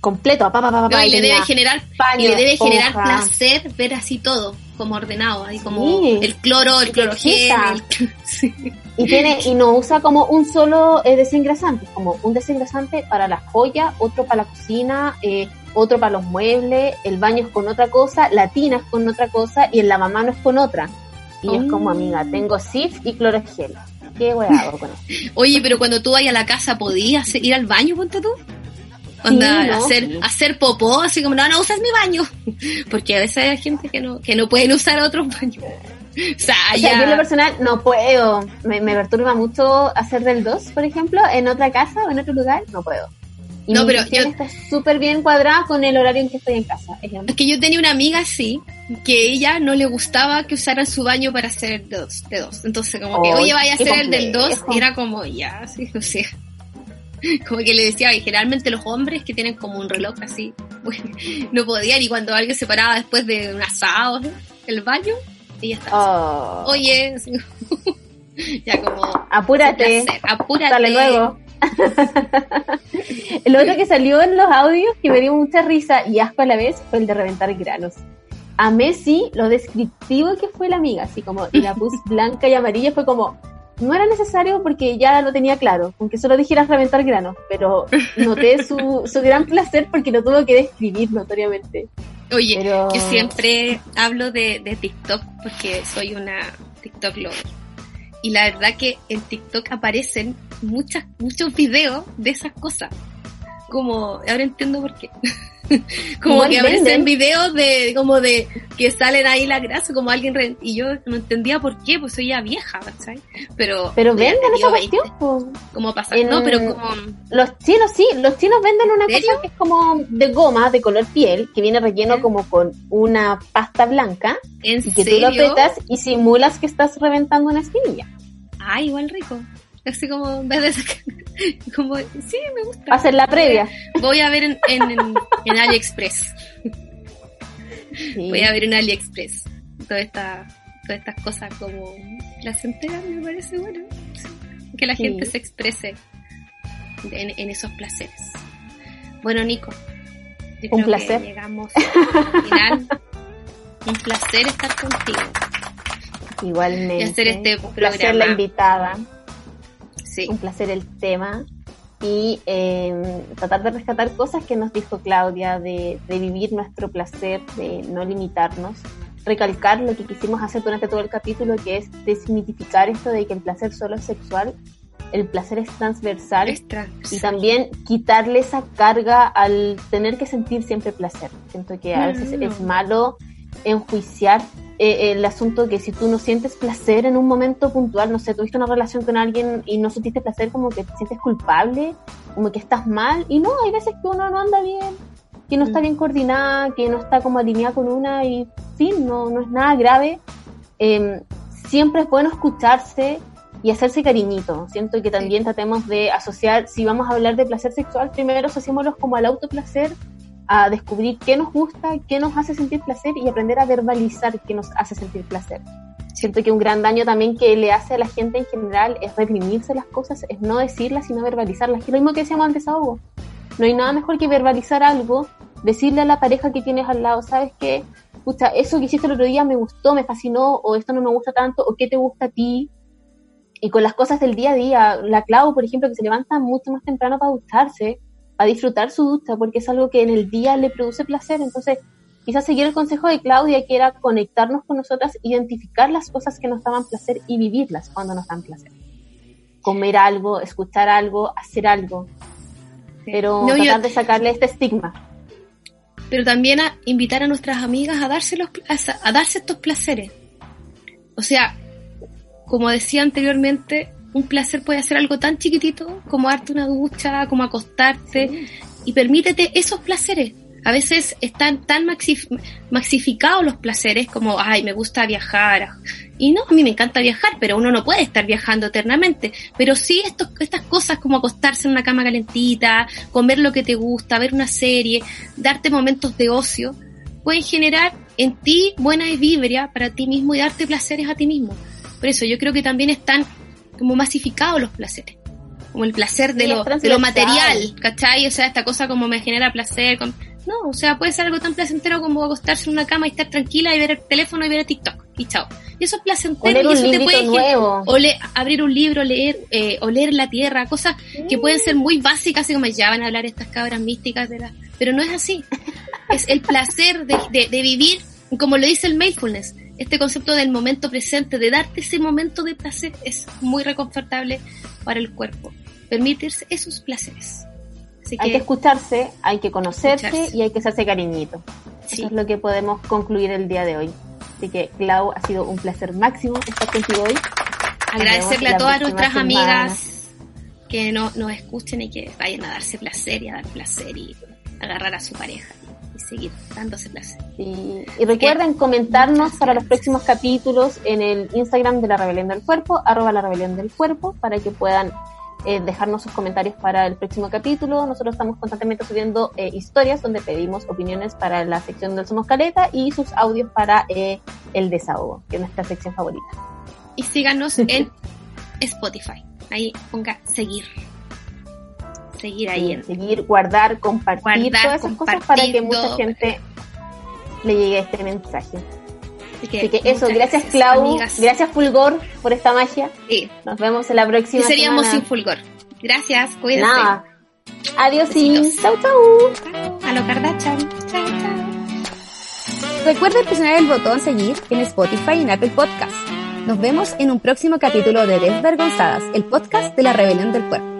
completo, No, y le debe generar, paño, y le debe generar placer ver así todo, como ordenado, ahí como Sí. el cloro, el clorogel, el- sí. Y tiene, y no usa como un solo eh, desengrasante, como un desengrasante para la joya, otro para la cocina, eh, otro para los muebles, el baño es con otra cosa, la tina es con otra cosa y el lavamanos es con otra. Y es como, amiga, tengo SIF y clorogel. ¿Qué hueá hago con eso? Oye, pero cuando tú vayas a la casa, ¿podías ir al baño, ponte tú? Onda, Sí, ¿no? hacer, Sí. hacer popó, así como, no, no usas mi baño. Porque a veces hay gente que no, que no pueden usar otros baños. O sea, O sea, ya- yo en lo personal no puedo, me, me perturba mucho hacer del 2, por ejemplo, en otra casa o en otro lugar, no puedo. Y No, mi pero yo- está súper bien cuadrada con el horario en que estoy en casa. ejemplo. Es que yo tenía una amiga así, que ella no le gustaba que usaran su baño para hacer el de dos. De dos. Entonces, como que, oye, vaya a hacer el del 2, complejo. y era como, ya, sí, o sea. Como que le decía, y generalmente los hombres que tienen como un reloj así, bueno, no podían, y cuando alguien se paraba después de un asado, ¿no? el baño, ella estaba Oh. oye, ya como, Apúrate. placer, apúrate. Luego. el otro que salió en los audios que me dio mucha risa y asco a la vez fue el de reventar granos. A Messi, lo descriptivo que fue la amiga, así como, y la pus blanca y amarilla fue como, no era necesario porque ya lo tenía claro, aunque solo dijeras reventar granos, pero noté su, su gran placer porque lo tuvo que describir notoriamente. Oye, Pero- yo siempre hablo de, de TikTok porque soy una TikTok lover. Y la verdad que en TikTok aparecen muchas, muchos videos de esas cosas. Como, ahora entiendo por qué. como Igual que aparecen venden. videos de, como de, que salen ahí la grasa, como alguien, re- y yo no entendía por qué, pues soy ya vieja, ¿sabes? Pero, Pero venden esa tenido 20, cuestión. como pasar, En- no, pero como, Los chinos sí, los chinos venden una ¿En serio? cosa que es como de goma, de color piel, que viene relleno como con una pasta blanca, ¿en y que tú lo serio? apretas y simulas que estás reventando una espinilla. Ah, igual rico. Así como, en vez de sacar, como, sí, me gusta. Ser la previa. Voy a ver en, en, en, AliExpress. Sí. Voy a ver en AliExpress. Toda esta, todas estas cosas como placenteras me parece bueno. Que la Sí. gente se exprese en, en esos placeres. Bueno, Nico. yo Un creo placer. Que llegamos al final. Un placer estar contigo. Igualmente. Y hacer este Un placer la programa. invitada. Sí. Un placer el tema. Y eh, tratar de rescatar cosas que nos dijo Claudia, de, de vivir nuestro placer, de no limitarnos. Recalcar lo que quisimos hacer durante todo el capítulo, que es desmitificar esto de que el placer solo es sexual. El placer es transversal. Es transversal. Y también quitarle esa carga al tener que sentir siempre placer. Siento que a No, veces no, es malo enjuiciar eh, el asunto que si tú no sientes placer en un momento puntual, no sé, tuviste una relación con alguien y no sentiste placer, como que te sientes culpable, como que estás mal. Y no, hay veces que uno no anda bien, que no está bien coordinada, que no está como alineada con una y fin, no, no es nada grave. Eh, siempre es bueno escucharse y hacerse cariñito. Siento que también tratemos de asociar, si vamos a hablar de placer sexual, primero asociémoslos como al autoplacer, a descubrir qué nos gusta, qué nos hace sentir placer y aprender a verbalizar qué nos hace sentir placer. Siento que un gran daño también que le hace a la gente en general es reprimirse las cosas, es no decirlas, sino verbalizarlas. Que lo mismo que decíamos antes, Hugo. No hay nada mejor que verbalizar algo, decirle a la pareja que tienes al lado, ¿sabes qué? Eso que hiciste el otro día me gustó, me fascinó, o esto no me gusta tanto, o qué te gusta a ti. Y con las cosas del día a día, la Clau, por ejemplo, que se levanta mucho más temprano para ducharse, a disfrutar su ducha, porque es algo que en el día le produce placer. Entonces, quizás seguir el consejo de Claudia, que era conectarnos con nosotras, identificar las cosas que nos daban placer y vivirlas cuando nos dan placer. Comer algo, escuchar algo, hacer algo. Pero No, yo- tratar de sacarle este estigma. pero también a invitar a nuestras amigas a darse, los, a, a darse estos placeres. O sea, como decía anteriormente, un placer puede ser algo tan chiquitito como darte una ducha, como acostarte, y permítete esos placeres. A veces están tan maxif- maxificados los placeres como, ay, me gusta viajar. Y no, a mí me encanta viajar, pero uno no puede estar viajando eternamente. Pero sí estos, estas cosas como acostarse en una cama calentita, comer lo que te gusta, ver una serie, darte momentos de ocio, pueden generar en ti buena vibra para ti mismo y darte placeres a ti mismo. Por eso yo creo que también están como masificados los placeres. como el placer de, lo, de material, ¿cachai? O sea, esta cosa como me genera placer. con- No, o sea, puede ser algo tan placentero como acostarse en una cama y estar tranquila y ver el teléfono y ver el TikTok. Y chao. Y eso es placentero y eso te puede nuevo. o le- abrir un libro, leer, eh, oler la tierra, cosas que pueden ser muy básicas, así como ya van a hablar estas cabras místicas de la... Pero no es así. es el placer de, de- de vivir, como lo dice el mindfulness, este concepto del momento presente, de darte ese momento de placer, es muy reconfortable para el cuerpo. Permitirse esos placeres. Así Hay que escucharse, hay que conocerse Escucharse. y hay que hacerse cariñito. Sí. Eso es lo que podemos concluir el día de hoy. Así que, Clau, ha sido un placer máximo estar contigo hoy. agradecerle a todas nuestras semana. amigas que no, nos escuchen y que vayan a darse placer y a dar placer y agarrar a su pareja seguir dándose placer. Y, y recuerden comentarnos para los próximos capítulos en el Instagram de la Rebelión del Cuerpo, arroba la Rebelión del Cuerpo, para que puedan eh, dejarnos sus comentarios para el próximo capítulo. Nosotros estamos constantemente subiendo eh, historias donde pedimos opiniones para la sección del Somos Caleta y sus audios para eh, el desahogo, que es nuestra sección favorita. Y síganos en Spotify. Ahí ponga seguir. Seguir ahí en Seguir, guardar, compartir, Guardar, todas esas cosas para que mucha gente le llegue este mensaje. Así que, Así que eso, muchas gracias, Clau, amigas. gracias Fulgor por esta magia. Sí. Nos vemos en la ¿Qué próxima seríamos semana. sin fulgor? Gracias, cuídense. Nada. Adiós y chau chau. A lo Kardashian. Chao, chao. Recuerden presionar el botón seguir en Spotify y en Apple Podcast. Nos vemos en un próximo capítulo de Desvergonzadas, el podcast de la rebelión del cuerpo.